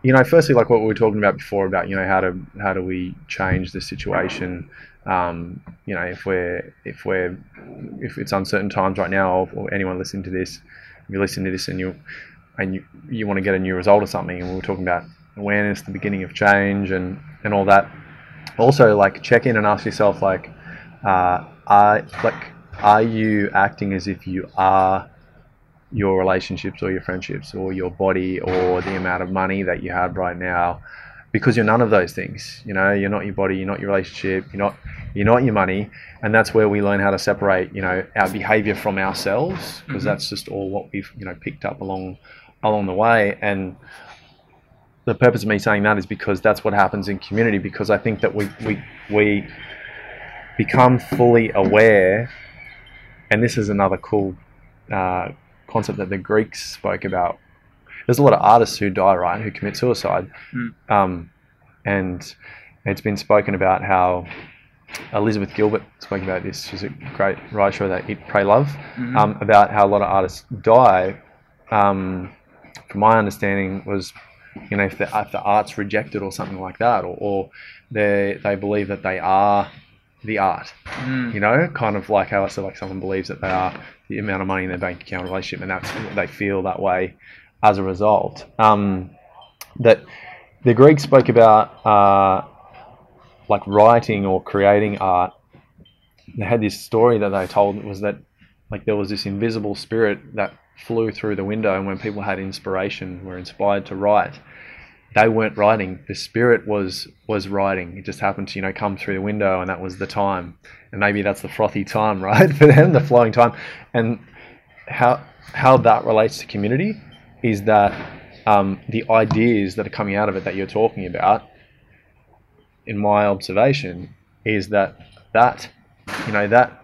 Speaker 1: you know, firstly, like what we were talking about before about you know how to how do we change the situation. Um, you know, if we're if we're if it's uncertain times right now, or, or anyone listening to this, if you listen to this and you and you, you want to get a new result or something, and we were talking about awareness, the beginning of change, and and all that. Also, like check in and ask yourself, like, uh, are like are you acting as if you are your relationships or your friendships or your body or the amount of money that you have right now because you're none of those things you know you're not your body you're not your relationship you're not you're not your money and that's where we learn how to separate you know our behavior from ourselves because
Speaker 2: Mhm.
Speaker 1: that's just all what we've you know picked up along along the way and the purpose of me saying that is because that's what happens in community because I think that we we we become fully aware and this is another cool uh, concept that the Greeks spoke about. There's a lot of artists who die, right, who commit suicide,
Speaker 2: Mm.
Speaker 1: um, and it's been spoken about how Elizabeth Gilbert spoke about this. She's a great writer that Eat, Pray, Love,
Speaker 2: Mhm.
Speaker 1: um, about how a lot of artists die. Um, from my understanding, was you know if the, if the art's rejected or something like that, or, or they they believe that they are the art
Speaker 2: Mm.
Speaker 1: you know, kind of like how I said, like someone believes that they are the amount of money in their bank account relationship, and that's they feel that way as a result. Um, that the Greeks spoke about uh, like writing or creating art. They had this story that they told was that like there was this invisible spirit that flew through the window, and when people had inspiration, were inspired to write, they weren't writing. The spirit was was writing. It just happened to you know come through the window, and that was the time. And maybe that's the frothy time, *laughs* right, for them, the flowing time. And how how that relates to community is that um, the ideas that are coming out of it that you're talking about, in my observation, is that that you know that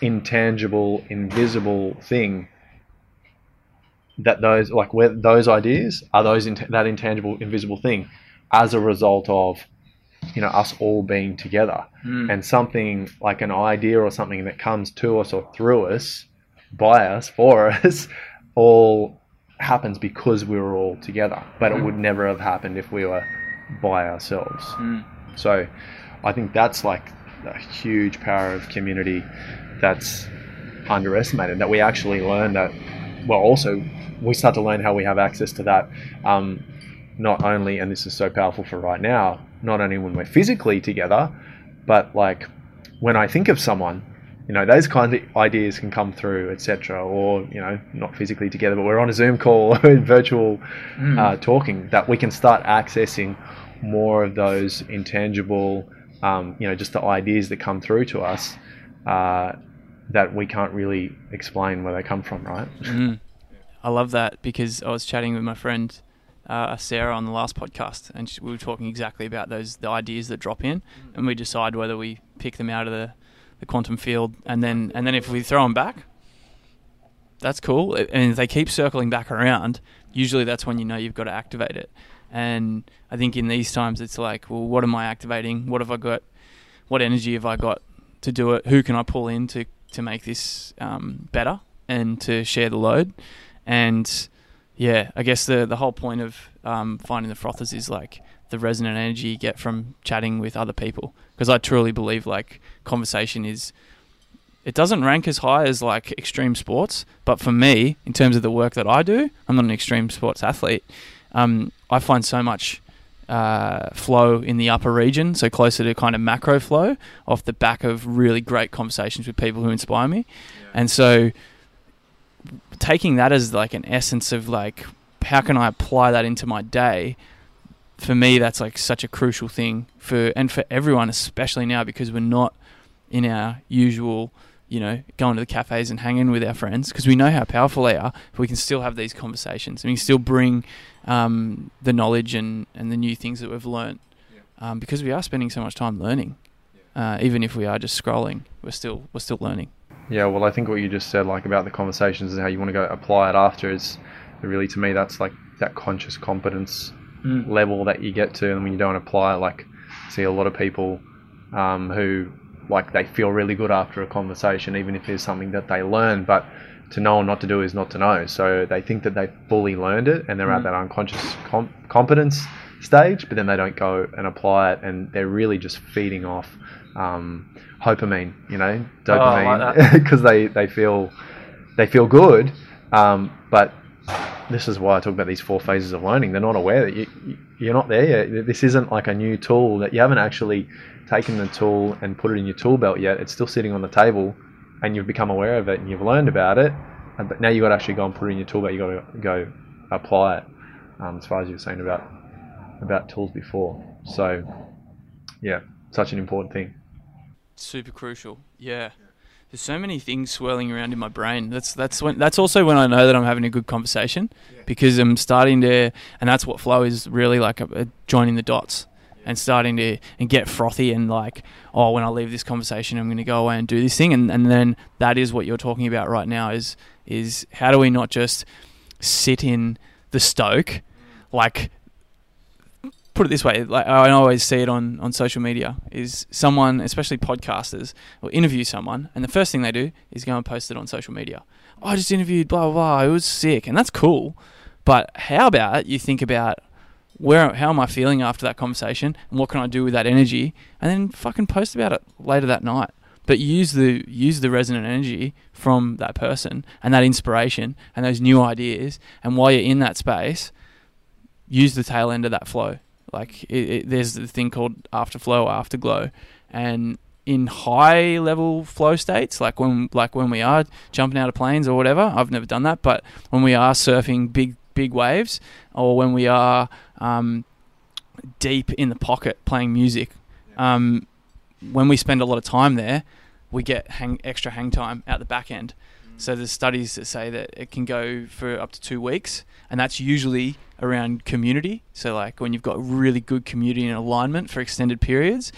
Speaker 1: intangible, invisible thing that those like where those ideas are those int- that intangible, invisible thing as a result of you know us all being together
Speaker 2: Mm.
Speaker 1: and something like an idea or something that comes to us or through us by us for *laughs* us all happens because we were all together but it would never have happened if we were by ourselves
Speaker 2: Mm.
Speaker 1: so i think that's like a huge power of community that's underestimated that we actually learn that well also we start to learn how we have access to that um, not only and this is so powerful for right now not only when we're physically together but like when i think of someone you know those kinds of ideas can come through etc or you know not physically together but we're on a zoom call *laughs* or virtual
Speaker 2: Mm.
Speaker 1: uh, talking that we can start accessing more of those intangible um, you know just the ideas that come through to us uh, that we can't really explain where they come from right
Speaker 2: Mm. I love that because I was chatting with my friend uh, Sarah on the last podcast, and she, we were talking exactly about those the ideas that drop in, and we decide whether we pick them out of the, the quantum field, and then and then if we throw them back, that's cool. And if they keep circling back around, usually that's when you know you've got to activate it. And I think in these times, it's like, well, what am I activating? What have I got? What energy have I got to do it? Who can I pull in to to make this um, better and to share the load? And yeah, I guess the the whole point of um, finding the frothers is like the resonant energy you get from chatting with other people. Because I truly believe like conversation is it doesn't rank as high as like extreme sports, but for me, in terms of the work that I do, I'm not an extreme sports athlete. Um, I find so much uh, flow in the upper region, so closer to kind of macro flow, off the back of really great conversations with people who inspire me, and so taking that as like an essence of like how can I apply that into my day. For me, that's like such a crucial thing for and for everyone, especially now because we're not in our usual you know, going to the cafes and hanging with our friends because we know how powerful they are. We can still have these conversations and we can still bring um, the knowledge and, and the new things that we've learnt um, because we are spending so much time learning. Uh, even if we are just scrolling, we're still we're still learning.
Speaker 1: Yeah, well, I think what you just said, like about the conversations and how you want to go apply it after, is really to me that's like that conscious competence level that you get to, and when you don't apply it, like see a lot of people um, who like they feel really good after a conversation, even if there's something that they learn, but to know or not to do is not to know. So they think that they've fully learned it, and they're at
Speaker 2: Mm.
Speaker 1: that unconscious com- competence stage, but then they don't go and apply it, and they're really just feeding off um, dopamine, you know,
Speaker 2: Oh, like
Speaker 1: dopamine, because *laughs* they they feel they feel good, um, but this is why I talk about these four phases of learning. They're not aware that you, you- you're not there yet. This isn't like a new tool that you haven't actually taken the tool and put it in your tool belt yet. It's still sitting on the table, and you've become aware of it and you've learned about it. But now you've got to actually go and put it in your tool belt. You got to go apply it. Um, as far as you were saying about about tools before. So, yeah, such an important thing.
Speaker 2: Super crucial. Yeah. There's so many things swirling around in my brain. That's that's when that's also when I know that I'm having a good conversation because I'm starting to and that's what flow is really like a, a joining the dots and starting to and get frothy and like oh when I leave this conversation I'm going to go away and do this thing and and then that is what you're talking about right now is is how do we not just sit in the stoke mm. like put it this way, like I always see it on, on social media, is someone, especially podcasters, will interview someone, and the first thing they do is go and post it on social media. Oh, I just interviewed blah blah. It was sick, and that's cool. But how about you think about where how am I feeling after that conversation, and what can I do with that energy, and then fucking post about it later that night. But use the use the resonant energy from that person and that inspiration and those new ideas, and while you're in that space, use the tail end of that flow Like it, it, there's the thing called afterflow, afterglow, and in high level flow states, like when like when we are jumping out of planes or whatever. I've never done that, but when we are surfing big big waves, or when we are um, deep in the pocket playing music, um, when we spend a lot of time there, we get hang, extra hang time out the back end. So there's studies that say that it can go for up to two weeks, and that's usually around community. So like when you've got really good community and alignment for extended periods.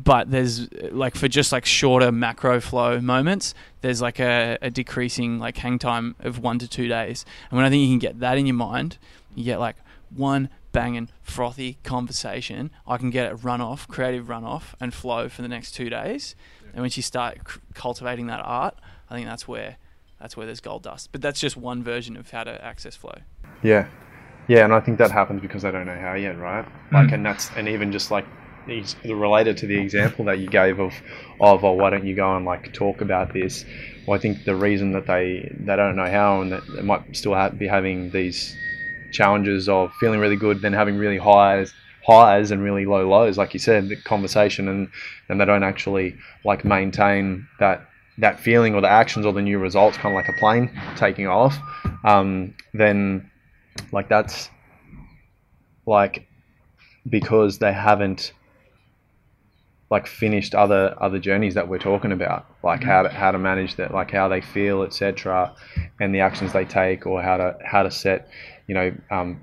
Speaker 2: But there's like for just like shorter macro flow moments, there's like a, a decreasing like hang time of one to two days. And when I think you can get that in your mind, you get like one banging frothy conversation. I can get it run off, creative runoff, and flow for the next two days. And once you start c- cultivating that art, I think that's where that's where there's gold dust. But that's just one version of how to access flow.
Speaker 1: Yeah, yeah, and I think that happens because they don't know how yet, right? Like, and that's and even just like related to the example that you gave of of oh, why don't you go and like talk about this? Well, I think the reason that they they don't know how and that they might still be having these challenges of feeling really good, then having really highs highs and really low lows, like you said, the conversation, and and they don't actually like maintain that that feeling or the actions or the new results, kind of like a plane taking off. Um, then like that's like because they haven't like finished other other journeys that we're talking about like how to how to manage that like how they feel etc and the actions they take or how to how to set you know um,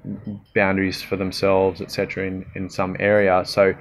Speaker 1: boundaries for themselves etc in in some area so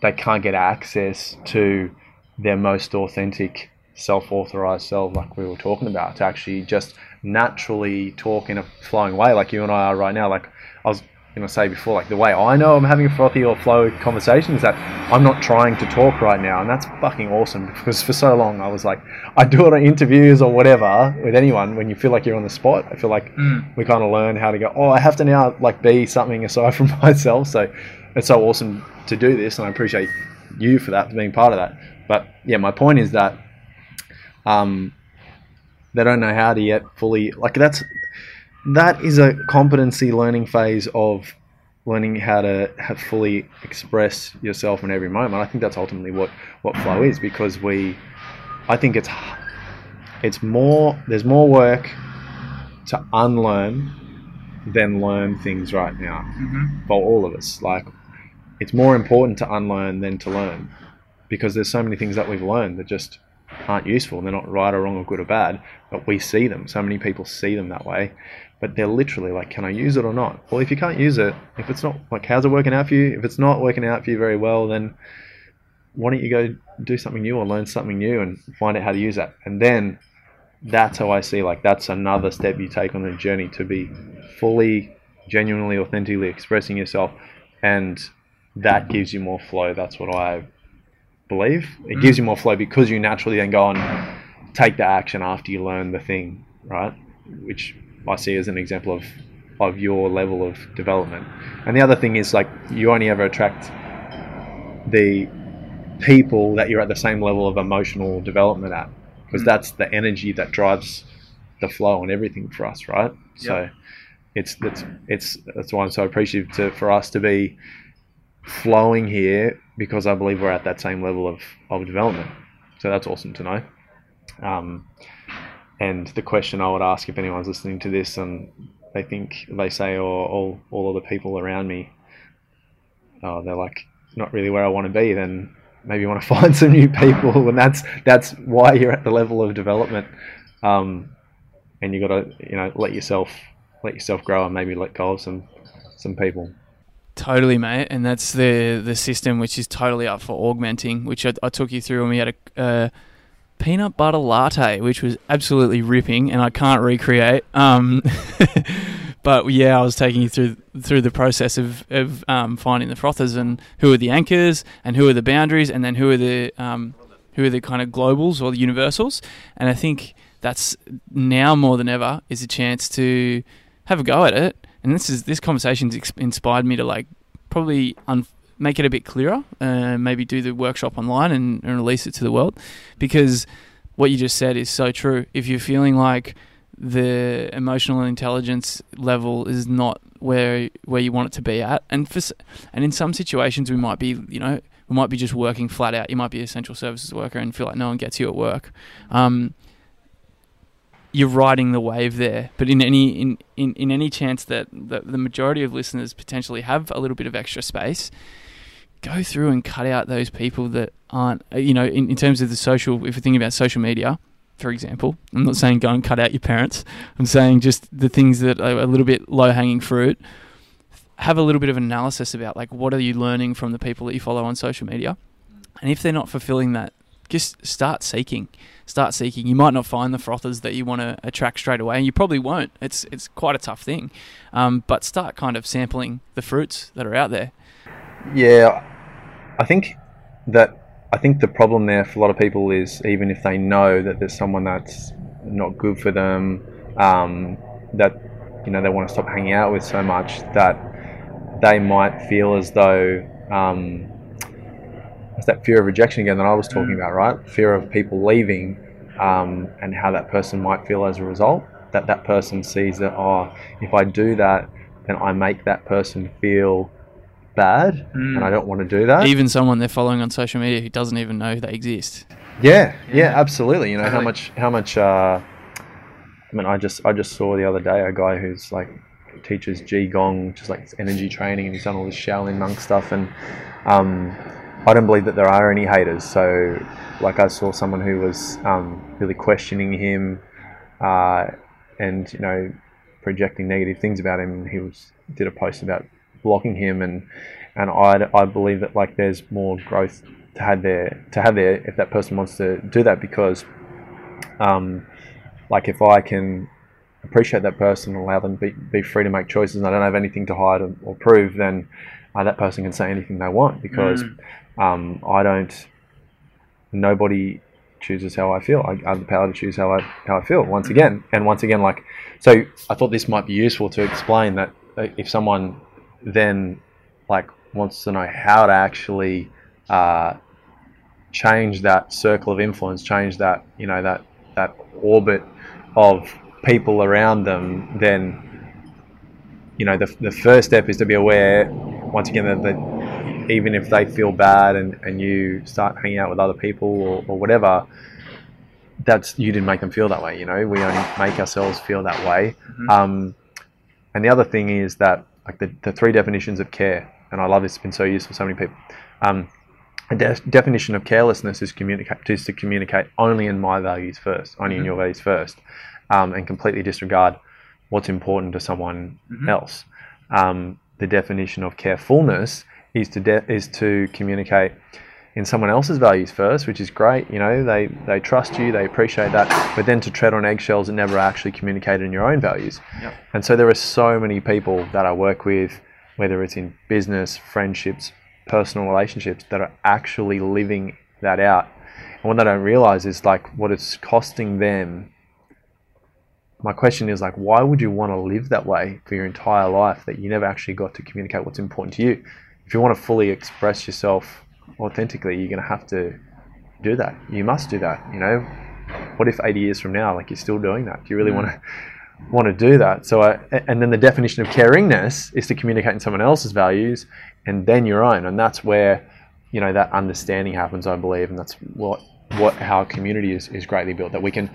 Speaker 1: they can't get access to their most authentic self-authorized self like we were talking about to actually just naturally talk in a flowing way like you and I are right now. Like I was going to say before like the way I know I'm having a frothy or flow conversation is that I'm not trying to talk right now and that's fucking awesome *laughs* because for so long I was like I do it on interviews or whatever with anyone when you feel like you're on the spot. I feel like
Speaker 3: Mm.
Speaker 1: we kind of learn how to go oh I have to now like be something aside *laughs* from myself. So it's so awesome to do this and I appreciate you for that for being part of that. But yeah my point is that um, they don't know how to yet fully like that's that is a competency learning phase of learning how to have fully express yourself in every moment. I think that's ultimately what what flow is because we I think it's it's more there's more work to unlearn than learn things right now
Speaker 3: Mhm.
Speaker 1: for all of us. Like, it's more important to unlearn than to learn because there's so many things that we've learned that just aren't useful. They're not right or wrong or good or bad, but we see them. So many people see them that way, but they're literally like, can I use it or not? Well, if you can't use it, if it's not like, how's it working out for you? If it's not working out for you very well, then why don't you go do something new or learn something new and find out how to use that? And then that's how I see like that's another step you take on the journey to be fully, genuinely, authentically expressing yourself, and that gives you more flow. That's what I believe. It gives you more flow because you naturally then go and take the action after you learn the thing, right? Which I see as an example of of your level of development. And the other thing is like you only ever attract the people that you're at the same level of emotional development at because
Speaker 3: Mm.
Speaker 1: that's the energy that drives the flow and everything for us right so it's it's it's that's why I'm so appreciative to for us to be flowing here because I believe we're at that same level of, of development. So that's awesome to know. Um, and the question I would ask if anyone's listening to this and they think they say oh, all all of the people around me oh they're like not really where I want to be then maybe you want to *laughs* find some new people. And that's that's why you're at the level of development. Um, and you got to you know let yourself let yourself grow and maybe let go of some some people
Speaker 2: Totally, mate, and that's the the system which is totally up for augmenting, which I, I took you through when we had a uh, peanut butter latte, which was absolutely ripping, and I can't recreate. Um, *laughs* but yeah, I was taking you through through the process of of um, finding the frothers and who are the anchors and who are the boundaries, and then who are the um, who are the kind of globals or the universals, and I think that's now more than ever is a chance to have a go at it. And this is this conversation's inspired me to like probably un- make it a bit clearer, uh, maybe do the workshop online and, and release it to the world, because what you just said is so true. If you're feeling like the emotional intelligence level is not where where you want it to be at. And for and in some situations, we might be you know we might be just working flat out. You might be a essential services worker and feel like no one gets you at work. Um, you're riding the wave there, but in any in, in, in any chance that the, the majority of listeners potentially have a little bit of extra space, go through and cut out those people that aren't uh, you know in, in terms of the social. If you're thinking about social media, for example, I'm not saying go and cut out your parents. I'm saying just the things that are a little bit low hanging fruit. Have a little bit of analysis about like what are you learning from the people that you follow on social media, and if they're not fulfilling that, just start seeking. Start seeking. You might not find the frothers that you want to attract straight away, and you probably won't. It's it's quite a tough thing, um, but start kind of sampling the fruits that are out there.
Speaker 1: Yeah, I think that I think the problem there for a lot of people is even if they know that there's someone that's not good for them, um, that you know they want to stop hanging out with so much that they might feel as though um, it's that fear of rejection again that I was talking about, right? Fear of people leaving um, and how that person might feel as a result. That that person sees that oh, if I do that, then I make that person feel bad, and I don't want to do that.
Speaker 2: Even someone they're following on social media who doesn't even know they exist.
Speaker 1: Yeah, yeah, absolutely. You know how much how much. Uh, I mean, I just I just saw the other day a guy who's like teaches qigong, which is like energy training, and he's done all this Shaolin monk stuff, and um, I don't believe that there are any haters. So, like, I saw someone who was um, really questioning him, uh, and you know, projecting negative things about him. He was did a post about blocking him, and and I I believe that like there's more growth to have there to have there if that person wants to do that because, um, like if I can appreciate that person and allow them be, be free to make choices and I don't have anything to hide or, or prove, then uh, that person can say anything they want because um, I don't. Nobody chooses how I feel. I, I have the power to choose how I how I feel. Once again, and once again, like so, I thought this might be useful to explain that uh, if someone then like wants to know how to actually uh, change that circle of influence, change that you know that that orbit of people around them, then you know the, the first step is to be aware once again that, that even if they feel bad and, and you start hanging out with other people or, or whatever that's you didn't make them feel that way you know? We only make ourselves feel that way. Um, and the other thing is that like the, the three definitions of care and i love this it's been so useful for so many people. Um, a de- definition of carelessness is communicate is to communicate only in my values first only in your values first um, and completely disregard what's important to someone else. Um, the definition of carefulness is to de- is to communicate in someone else's values first, which is great. You know, they they trust you, they appreciate that, but then to tread on eggshells and never actually communicate in your own values.
Speaker 2: Yep.
Speaker 1: And so there are so many people that I work with, whether it's in business, friendships, personal relationships, that are actually living that out. And what they don't realize is like what it's costing them my question is like why would you want to live that way for your entire life that you never actually got to communicate what's important to you if you want to fully express yourself authentically you're going to have to do that. You must do that you know? What if 80 years from now like you're still doing that? Do you really want to want to do that? So I, and then the definition of caringness is to communicate in someone else's values and then your own and that's where you know that understanding happens i believe and that's what what how community is, is greatly built that we can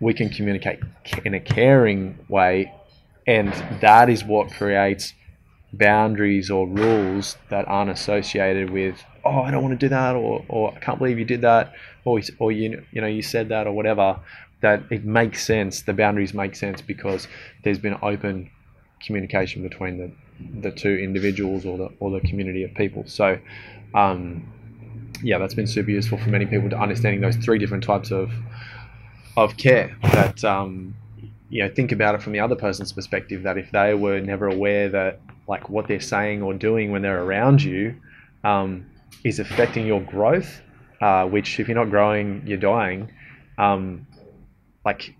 Speaker 1: we can communicate in a caring way and that is what creates boundaries or rules that aren't associated with oh I don't want to do that or, or I can't believe you did that or or you you know you said that or whatever that it makes sense the boundaries make sense because there's been open communication between the the two individuals or the or the community of people. So um, yeah that's been super useful for many people to understanding those three different types of of care that um, you know think about it from the other person's perspective that if they were never aware that like what they're saying or doing when they're around you um, is affecting your growth uh, which if you're not growing you're dying. Um, like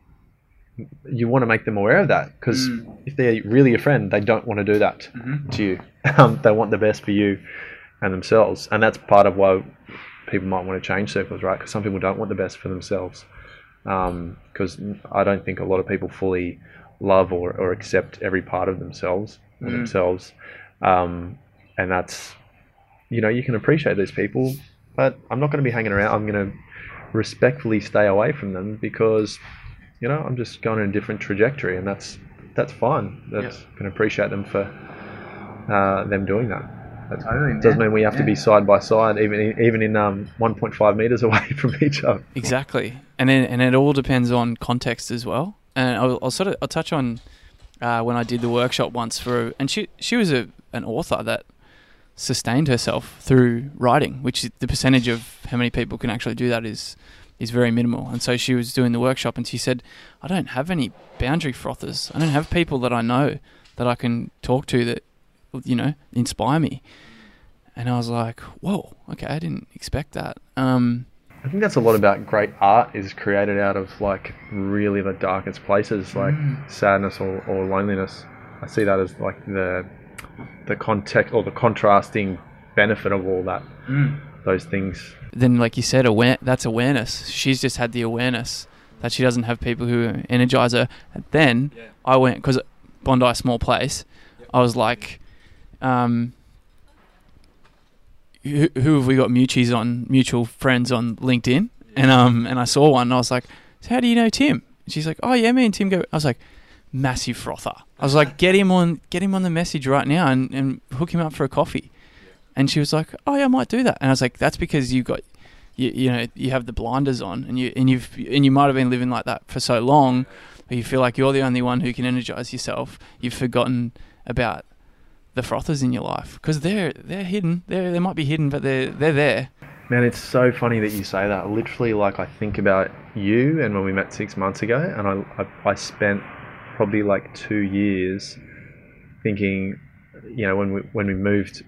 Speaker 1: you want to make them aware of that because
Speaker 2: Mm.
Speaker 1: if they're really your friend they don't want to do that
Speaker 2: Mhm.
Speaker 1: to you. *laughs* Um, they want the best for you and themselves. And that's part of why people might want to change circles right? Because some people don't want the best for themselves. Because I don't think a lot of people fully love or, or accept every part of themselves
Speaker 2: Mm.
Speaker 1: themselves, um, and that's you know you can appreciate these people, but I'm not going to be hanging around. I'm going to respectfully stay away from them because you know I'm just going in a different trajectory, and that's that's fine. That's can appreciate them for uh, them doing that. That
Speaker 3: Totally.
Speaker 1: doesn't mean we have to be side by side, even even in um, 1.5 meters *laughs* away from each other.
Speaker 2: Exactly, and then and it all depends on context as well. And I'll, I'll sort of I'll touch on uh, when I did the workshop once for, and she she was a an author that sustained herself through writing, which the percentage of how many people can actually do that is is very minimal. And so she was doing the workshop, and she said, "I don't have any boundary frothers. I don't have people that I know that I can talk to that you know inspire me." And I was like, "Whoa, okay, I didn't expect that." Um,
Speaker 1: I think that's a lot about great art is created out of like really the darkest places, like sadness or, or loneliness. I see that as like the the context or the contrasting benefit of all that
Speaker 3: Mm.
Speaker 1: those things.
Speaker 2: then like you said aware that's awareness she's just had the awareness that she doesn't have people who energize her and then
Speaker 3: Yeah.
Speaker 2: i went because bondi small place i was like um who, who have we got mutuals on mutual friends on linkedin and um and i saw one and i was like so how do you know tim and she's like oh yeah me and tim go i was like massive frother i was like get him on get him on the message right now and, and hook him up for a coffee and she was like, "Oh yeah, I might do that." And I was like, "That's because you've got, you, you know, you have the blinders on, and you and you've and you might have been living like that for so long, you feel like you're the only one who can energize yourself. You've forgotten about the frothers in your life because they're they're hidden. They they might be hidden, but they're they're there.
Speaker 1: Man, it's so funny that you say that. Literally, like I think about you and when we met six months ago, and I I, I spent probably like two years thinking, you know, when we when we moved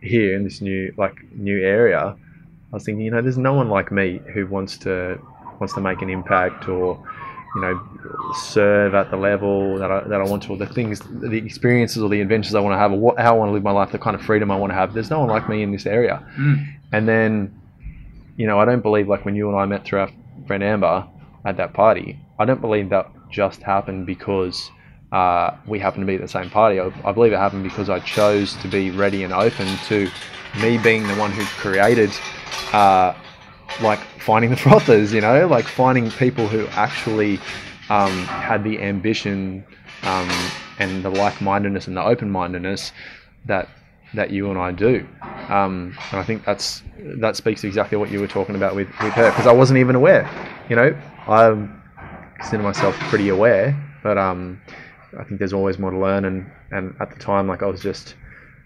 Speaker 1: here in this new like new area, I was thinking, you know, there's no one like me who wants to wants to make an impact or you know serve at the level that I, that I want to, or the things, the experiences or the adventures I want to have, or what, how I want to live my life, the kind of freedom I want to have. There's no one like me in this area.
Speaker 3: Mm.
Speaker 1: And then, you know, I don't believe like when you and I met through our friend Amber at that party, I don't believe that just happened because uh, we happened to be at the same party. I, I believe it happened because I chose to be ready and open to me being the one who created, uh, like finding the *laughs* frothers, you know, like finding people who actually um, had the ambition um, and the like-mindedness and the open-mindedness that that you and I do. Um, and I think that's that speaks to exactly what you were talking about with, with her because I wasn't even aware. You know, I consider myself pretty aware, but um, I think there's always more to learn. And, and at the time, like I was just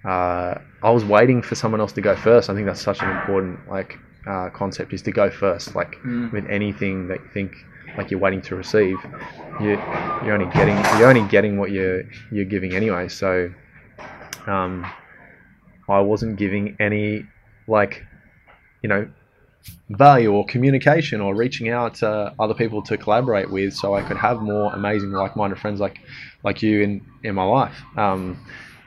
Speaker 1: uh, I was waiting for someone else to go first. I think that's such an important like uh, concept is to go first. Like
Speaker 3: Mm.
Speaker 1: with anything that you think like you're waiting to receive, you you're only getting you're only getting what you're you're giving anyway. So um, I wasn't giving any like you know value or communication or reaching out to other people to collaborate with so I could have more amazing like-minded friends like like you in in my life um,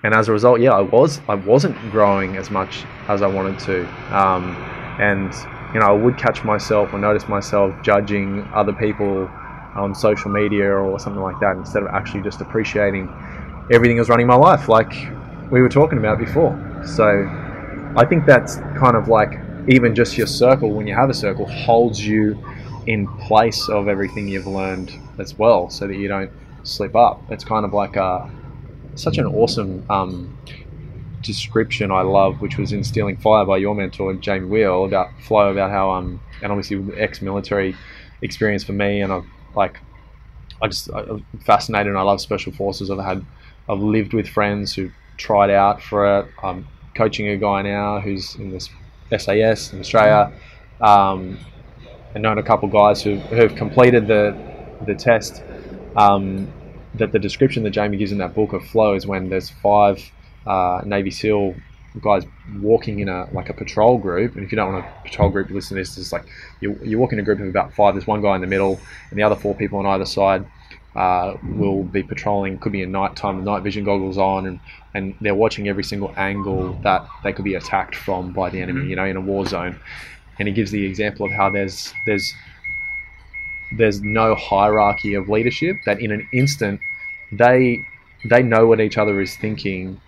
Speaker 1: and as a result yeah I was I wasn't growing as much as I wanted to um, and you know I would catch myself or notice myself judging other people on social media or something like that instead of actually just appreciating everything that's running my life like we were talking about before. So I think that's kind of like even just your circle when you have a circle holds you in place of everything you've learned as well so that you don't slip up. It's kind of like a such an awesome um, description I love which was in Stealing Fire by your mentor Jamie Wheal about flow about how um and obviously ex-military experience for me and I've like I just I'm fascinated and I love special forces. I've had I've lived with friends who tried out for it. I'm coaching a guy now who's in this SAS in Australia, um, and known a couple guys who have completed the the test. Um, that the description that Jamie gives in that book of flow is when there's five uh, Navy SEAL guys walking in a like a patrol group, and if you don't want a patrol group, listen to this. It's like you you walk in a group of about five. There's one guy in the middle, and the other four people on either side uh, will be patrolling. Could be at night time, with night vision goggles on, and and they're watching every single angle that they could be attacked from by the enemy. You know, in a war zone. And he gives the example of how there's there's there's no hierarchy of leadership. That in an instant, they they know what each other is thinking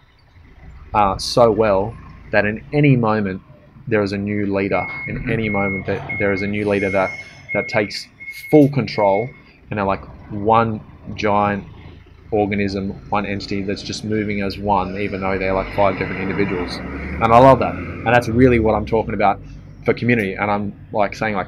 Speaker 1: uh, so well that in any moment there is a new leader. In any moment that there is a new leader that that takes full control and they're like one giant organism, one entity that's just moving as one, even though they're like five different individuals. And I love that. And that's really what I'm talking about for community. And I'm like saying like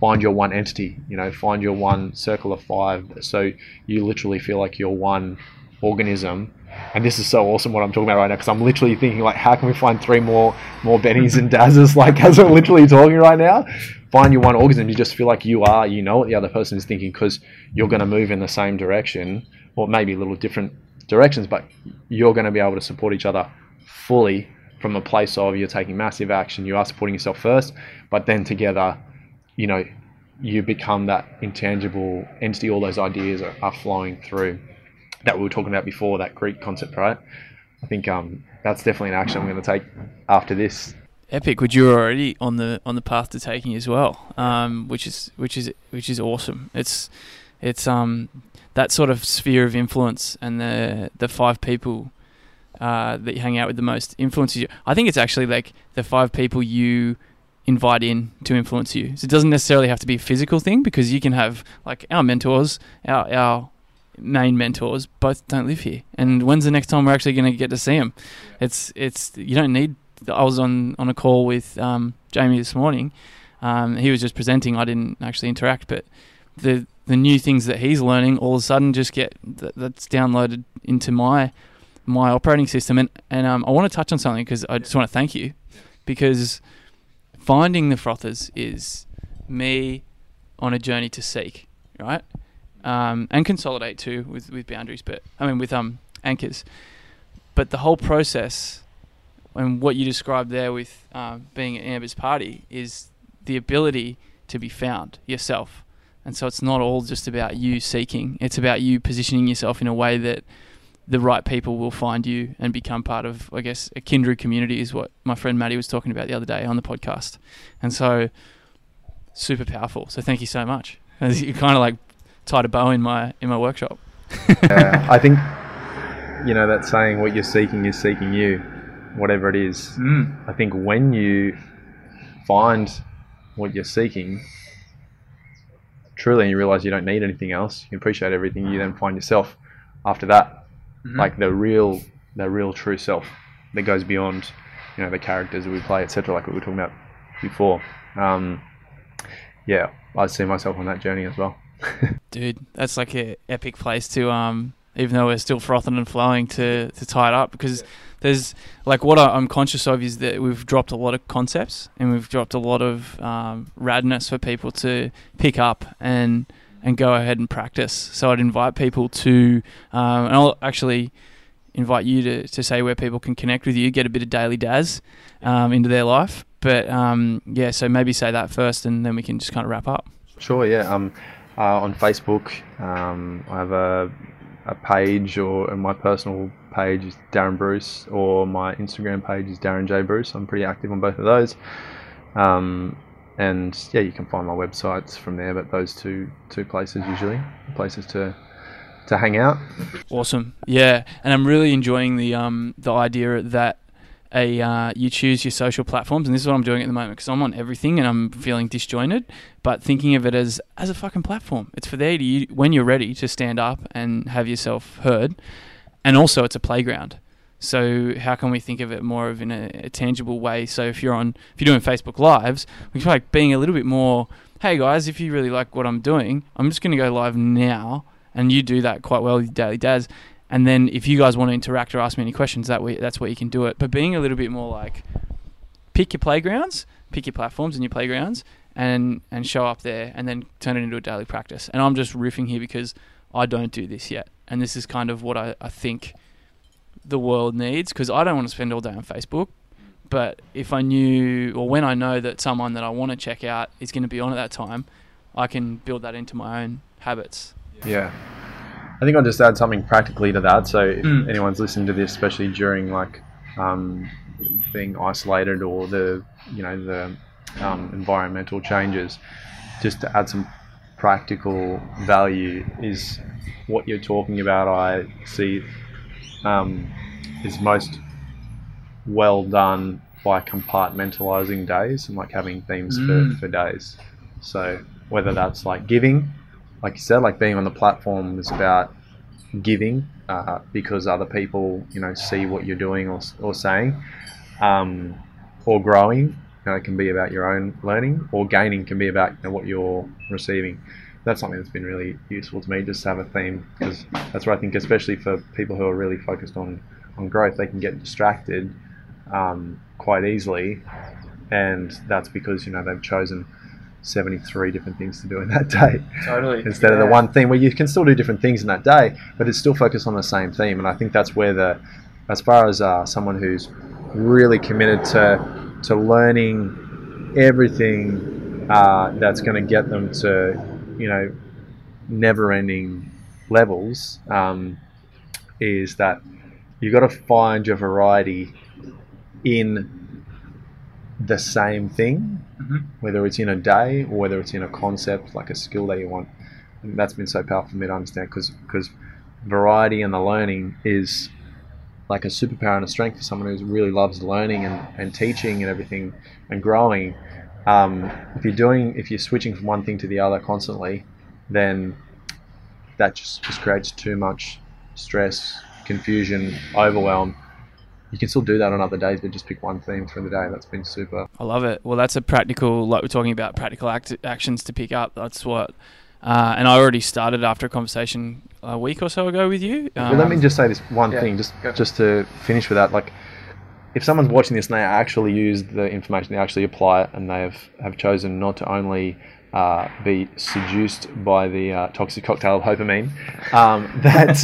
Speaker 1: find your one entity, you know, find your one circle of five. So you literally feel like you're one organism. And this is so awesome what I'm talking about right now because I'm literally thinking like, how can we find three more more Bennies and Dazzes *laughs* like as we're literally talking right now? Find your one organism. You just feel like you are. You know what the other person is thinking because you're going to move in the same direction, or maybe a little different directions, but you're going to be able to support each other fully from a place of you're taking massive action. You are supporting yourself first, but then together, you know, you become that intangible entity. All those ideas are, are flowing through that we were talking about before, that Greek concept, right? I think um, that's definitely an action I'm going to take after this.
Speaker 2: Epic, which you're already on the on the path to taking as well, um, which is which is which is awesome. It's it's um that sort of sphere of influence and the the five people uh, that you hang out with the most influences you. I think it's actually like the five people you invite in to influence you. So it doesn't necessarily have to be a physical thing because you can have like our mentors, our our main mentors both don't live here. And when's the next time we're actually going to get to see them? It's it's you don't need. I was on on a call with um, Jamie this morning. Um, he was just presenting. I didn't actually interact, but the the new things that he's learning all of a sudden just get that's downloaded into my my operating system. And and um, I want to touch on something because I just want to thank you because finding the frothers is me on a journey to seek right um, and consolidate too with, with boundaries, but I mean with um anchors. But the whole process and what you described there with uh, being at Amber's party is the ability to be found yourself. And so it's not all just about you seeking, it's about you positioning yourself in a way that the right people will find you and become part of, I guess, a kindred community, is what my friend Maddie was talking about the other day on the podcast. And so, super powerful. So, thank you so much. *laughs* You kind of like tied a bow in my in my workshop. *laughs*
Speaker 1: uh, I think you know that saying, "What you're seeking is seeking you," whatever it is.
Speaker 2: Mm.
Speaker 1: I think when you find what you're seeking, truly, and you realize you don't need anything else, you appreciate everything. You then find yourself after that,
Speaker 2: Mm-hmm.
Speaker 1: like the real, the real true self that goes beyond, you know, the characters that we play, etc. Like what we were talking about before. Um, yeah, I see myself on that journey as well. *laughs*
Speaker 2: Dude, that's like a epic place to um even though we're still frothing and flowing to to tie it up because there's like what I'm conscious of is that we've dropped a lot of concepts and we've dropped a lot of um, radness for people to pick up and and go ahead and practice. So I'd invite people to um, and I'll actually invite you to, to say where people can connect with you, get a bit of daily daz um, into their life. But um, yeah, so maybe say that first and then we can just kind of wrap up.
Speaker 1: Sure, yeah. Uh, on Facebook, um, I have a, a page, or my personal page is Darren Bruce, or my Instagram page is Darren J Bruce. I'm pretty active on both of those. Um, and yeah, you can find my websites from there. But those two two places usually places to to hang out.
Speaker 2: Awesome, yeah, and I'm really enjoying the um the idea that a uh, you choose your social platforms, and this is what I'm doing at the moment because I'm on everything and I'm feeling disjointed. But thinking of it as as a fucking platform, it's for there to you, when you're ready to stand up and have yourself heard, and also it's a playground. So how can we think of it more of in a, a tangible way? So if you're on if you're doing Facebook lives, we feel like being a little bit more. Hey guys, if you really like what I'm doing, I'm just going to go live now, and you do that quite well Daily Daz. And then if you guys want to interact or ask me any questions, that way that's where you can do it. But being a little bit more like pick your playgrounds, pick your platforms and your playgrounds, and and show up there, and then turn it into a daily practice. And I'm just riffing here because I don't do this yet, and this is kind of what I, I think the world needs because I don't want to spend all day on Facebook. But if I knew, or when I know that someone that I want to check out is going to be on at that time, I can build that into my own habits.
Speaker 1: Yeah. I think I'll just add something practically to that. So if
Speaker 2: Mm.
Speaker 1: anyone's listening to this, especially during like um, being isolated or the you know the um, environmental changes, just to add some practical value is what you're talking about, I see um, is most well done by compartmentalizing days and like having themes
Speaker 2: Mm.
Speaker 1: for, for days. So whether that's like giving, like you said, like being on the platform is about giving uh, because other people, you know, see what you're doing or, or saying, um, or growing. You know, it can be about your own learning, or gaining can be about you know, what you're receiving. That's something that's been really useful to me, just to have a theme, because that's where I think, especially for people who are really focused on, on growth, they can get distracted um, quite easily, and that's because you know they've chosen 73 different things to do in that day
Speaker 2: Totally.
Speaker 1: instead of the one thing where you can still do different things in that day, but it's still focused on the same theme. And I think that's where the, as far as uh, someone who's really committed to to learning everything uh, that's going to get them to, you know, never-ending levels, um, is that you've got to find your variety in the same thing
Speaker 2: Mhm.
Speaker 1: whether it's in a day or whether it's in a concept like a skill that you want. And that's been so powerful for me to understand because variety and the learning is like a superpower and a strength for someone who really loves learning and, and teaching and everything and growing. Um, if you're doing, if you're switching from one thing to the other constantly, then that just, just creates too much stress, confusion, overwhelm. You can still do that on other days, but just pick one theme for the day. That's been super.
Speaker 2: I love it. Well, that's a practical, like we're talking about, practical act- actions to pick up. That's what. Uh, and I already started after a conversation a week or so ago with you. Um,
Speaker 1: But let me just say this one
Speaker 2: yeah,
Speaker 1: thing, just
Speaker 2: go.
Speaker 1: just to finish with that. Like, if someone's watching this and they actually use the information, they actually apply it, and they have, have chosen not to only uh, be seduced by the uh, toxic cocktail of dopamine, um, *laughs* that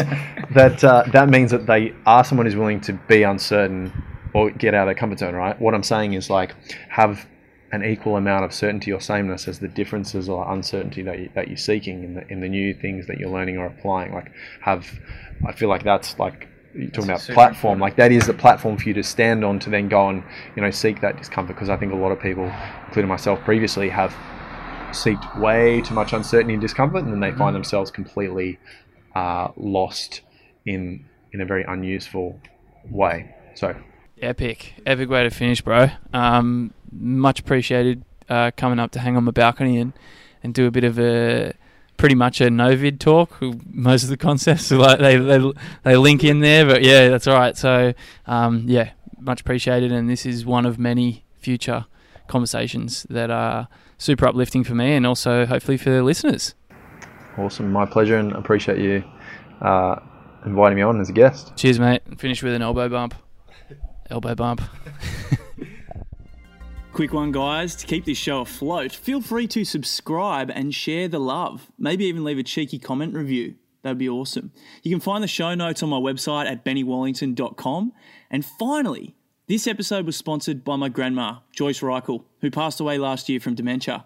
Speaker 1: that uh, that means that they are someone who's willing to be uncertain or get out of their comfort zone. Right? What I'm saying is like have an equal amount of certainty or sameness as the differences or uncertainty that, you, that you're seeking in the, in the new things that you're learning or applying. Like, have I feel like that's like you're talking about
Speaker 2: super
Speaker 1: platform. Like that is the platform for you to stand on to then go and you know seek that discomfort. Because I think a lot of people, including myself previously, have seeked way too much uncertainty and discomfort, and then they find themselves completely uh, lost in in a very unuseful way. So
Speaker 2: Epic, epic way to finish, bro. Um, much appreciated uh, coming up to hang on my balcony and, and do a bit of a pretty much a Novid talk. Most of the concepts are *laughs* like they, they they link in there, but yeah, that's all right. So um, yeah, much appreciated, and this is one of many future conversations that are super uplifting for me and also hopefully for the listeners.
Speaker 1: awesome, my pleasure, and appreciate you uh, inviting me on as a guest.
Speaker 2: Cheers, mate. Finish with an elbow bump. Elbow bump. *laughs*
Speaker 3: Quick one, guys. To keep this show afloat, feel free to subscribe and share the love. Maybe even leave a cheeky comment review. That'd be awesome. You can find the show notes on my website at bennywallington.com. And finally, this episode was sponsored by my grandma, Joyce Reichel, who passed away last year from dementia.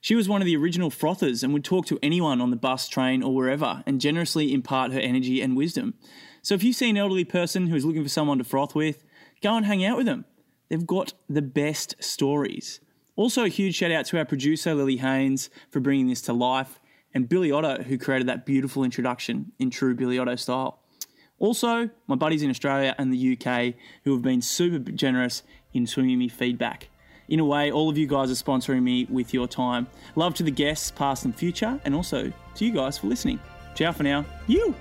Speaker 3: She was one of the original frothers and would talk to anyone on the bus, train, or wherever and generously impart her energy and wisdom. So if you see an elderly person who is looking for someone to froth with, go and hang out with them. They've got the best stories. Also, a huge shout out to our producer, Lily Haynes, for bringing this to life, and Billy Otto, who created that beautiful introduction in true Billy Otto style. Also, my buddies in Australia and the UK who have been super generous in swinging me feedback. In a way, all of you guys are sponsoring me with your time. Love to the guests, past and future, and also to you guys for listening. Ciao for now. You!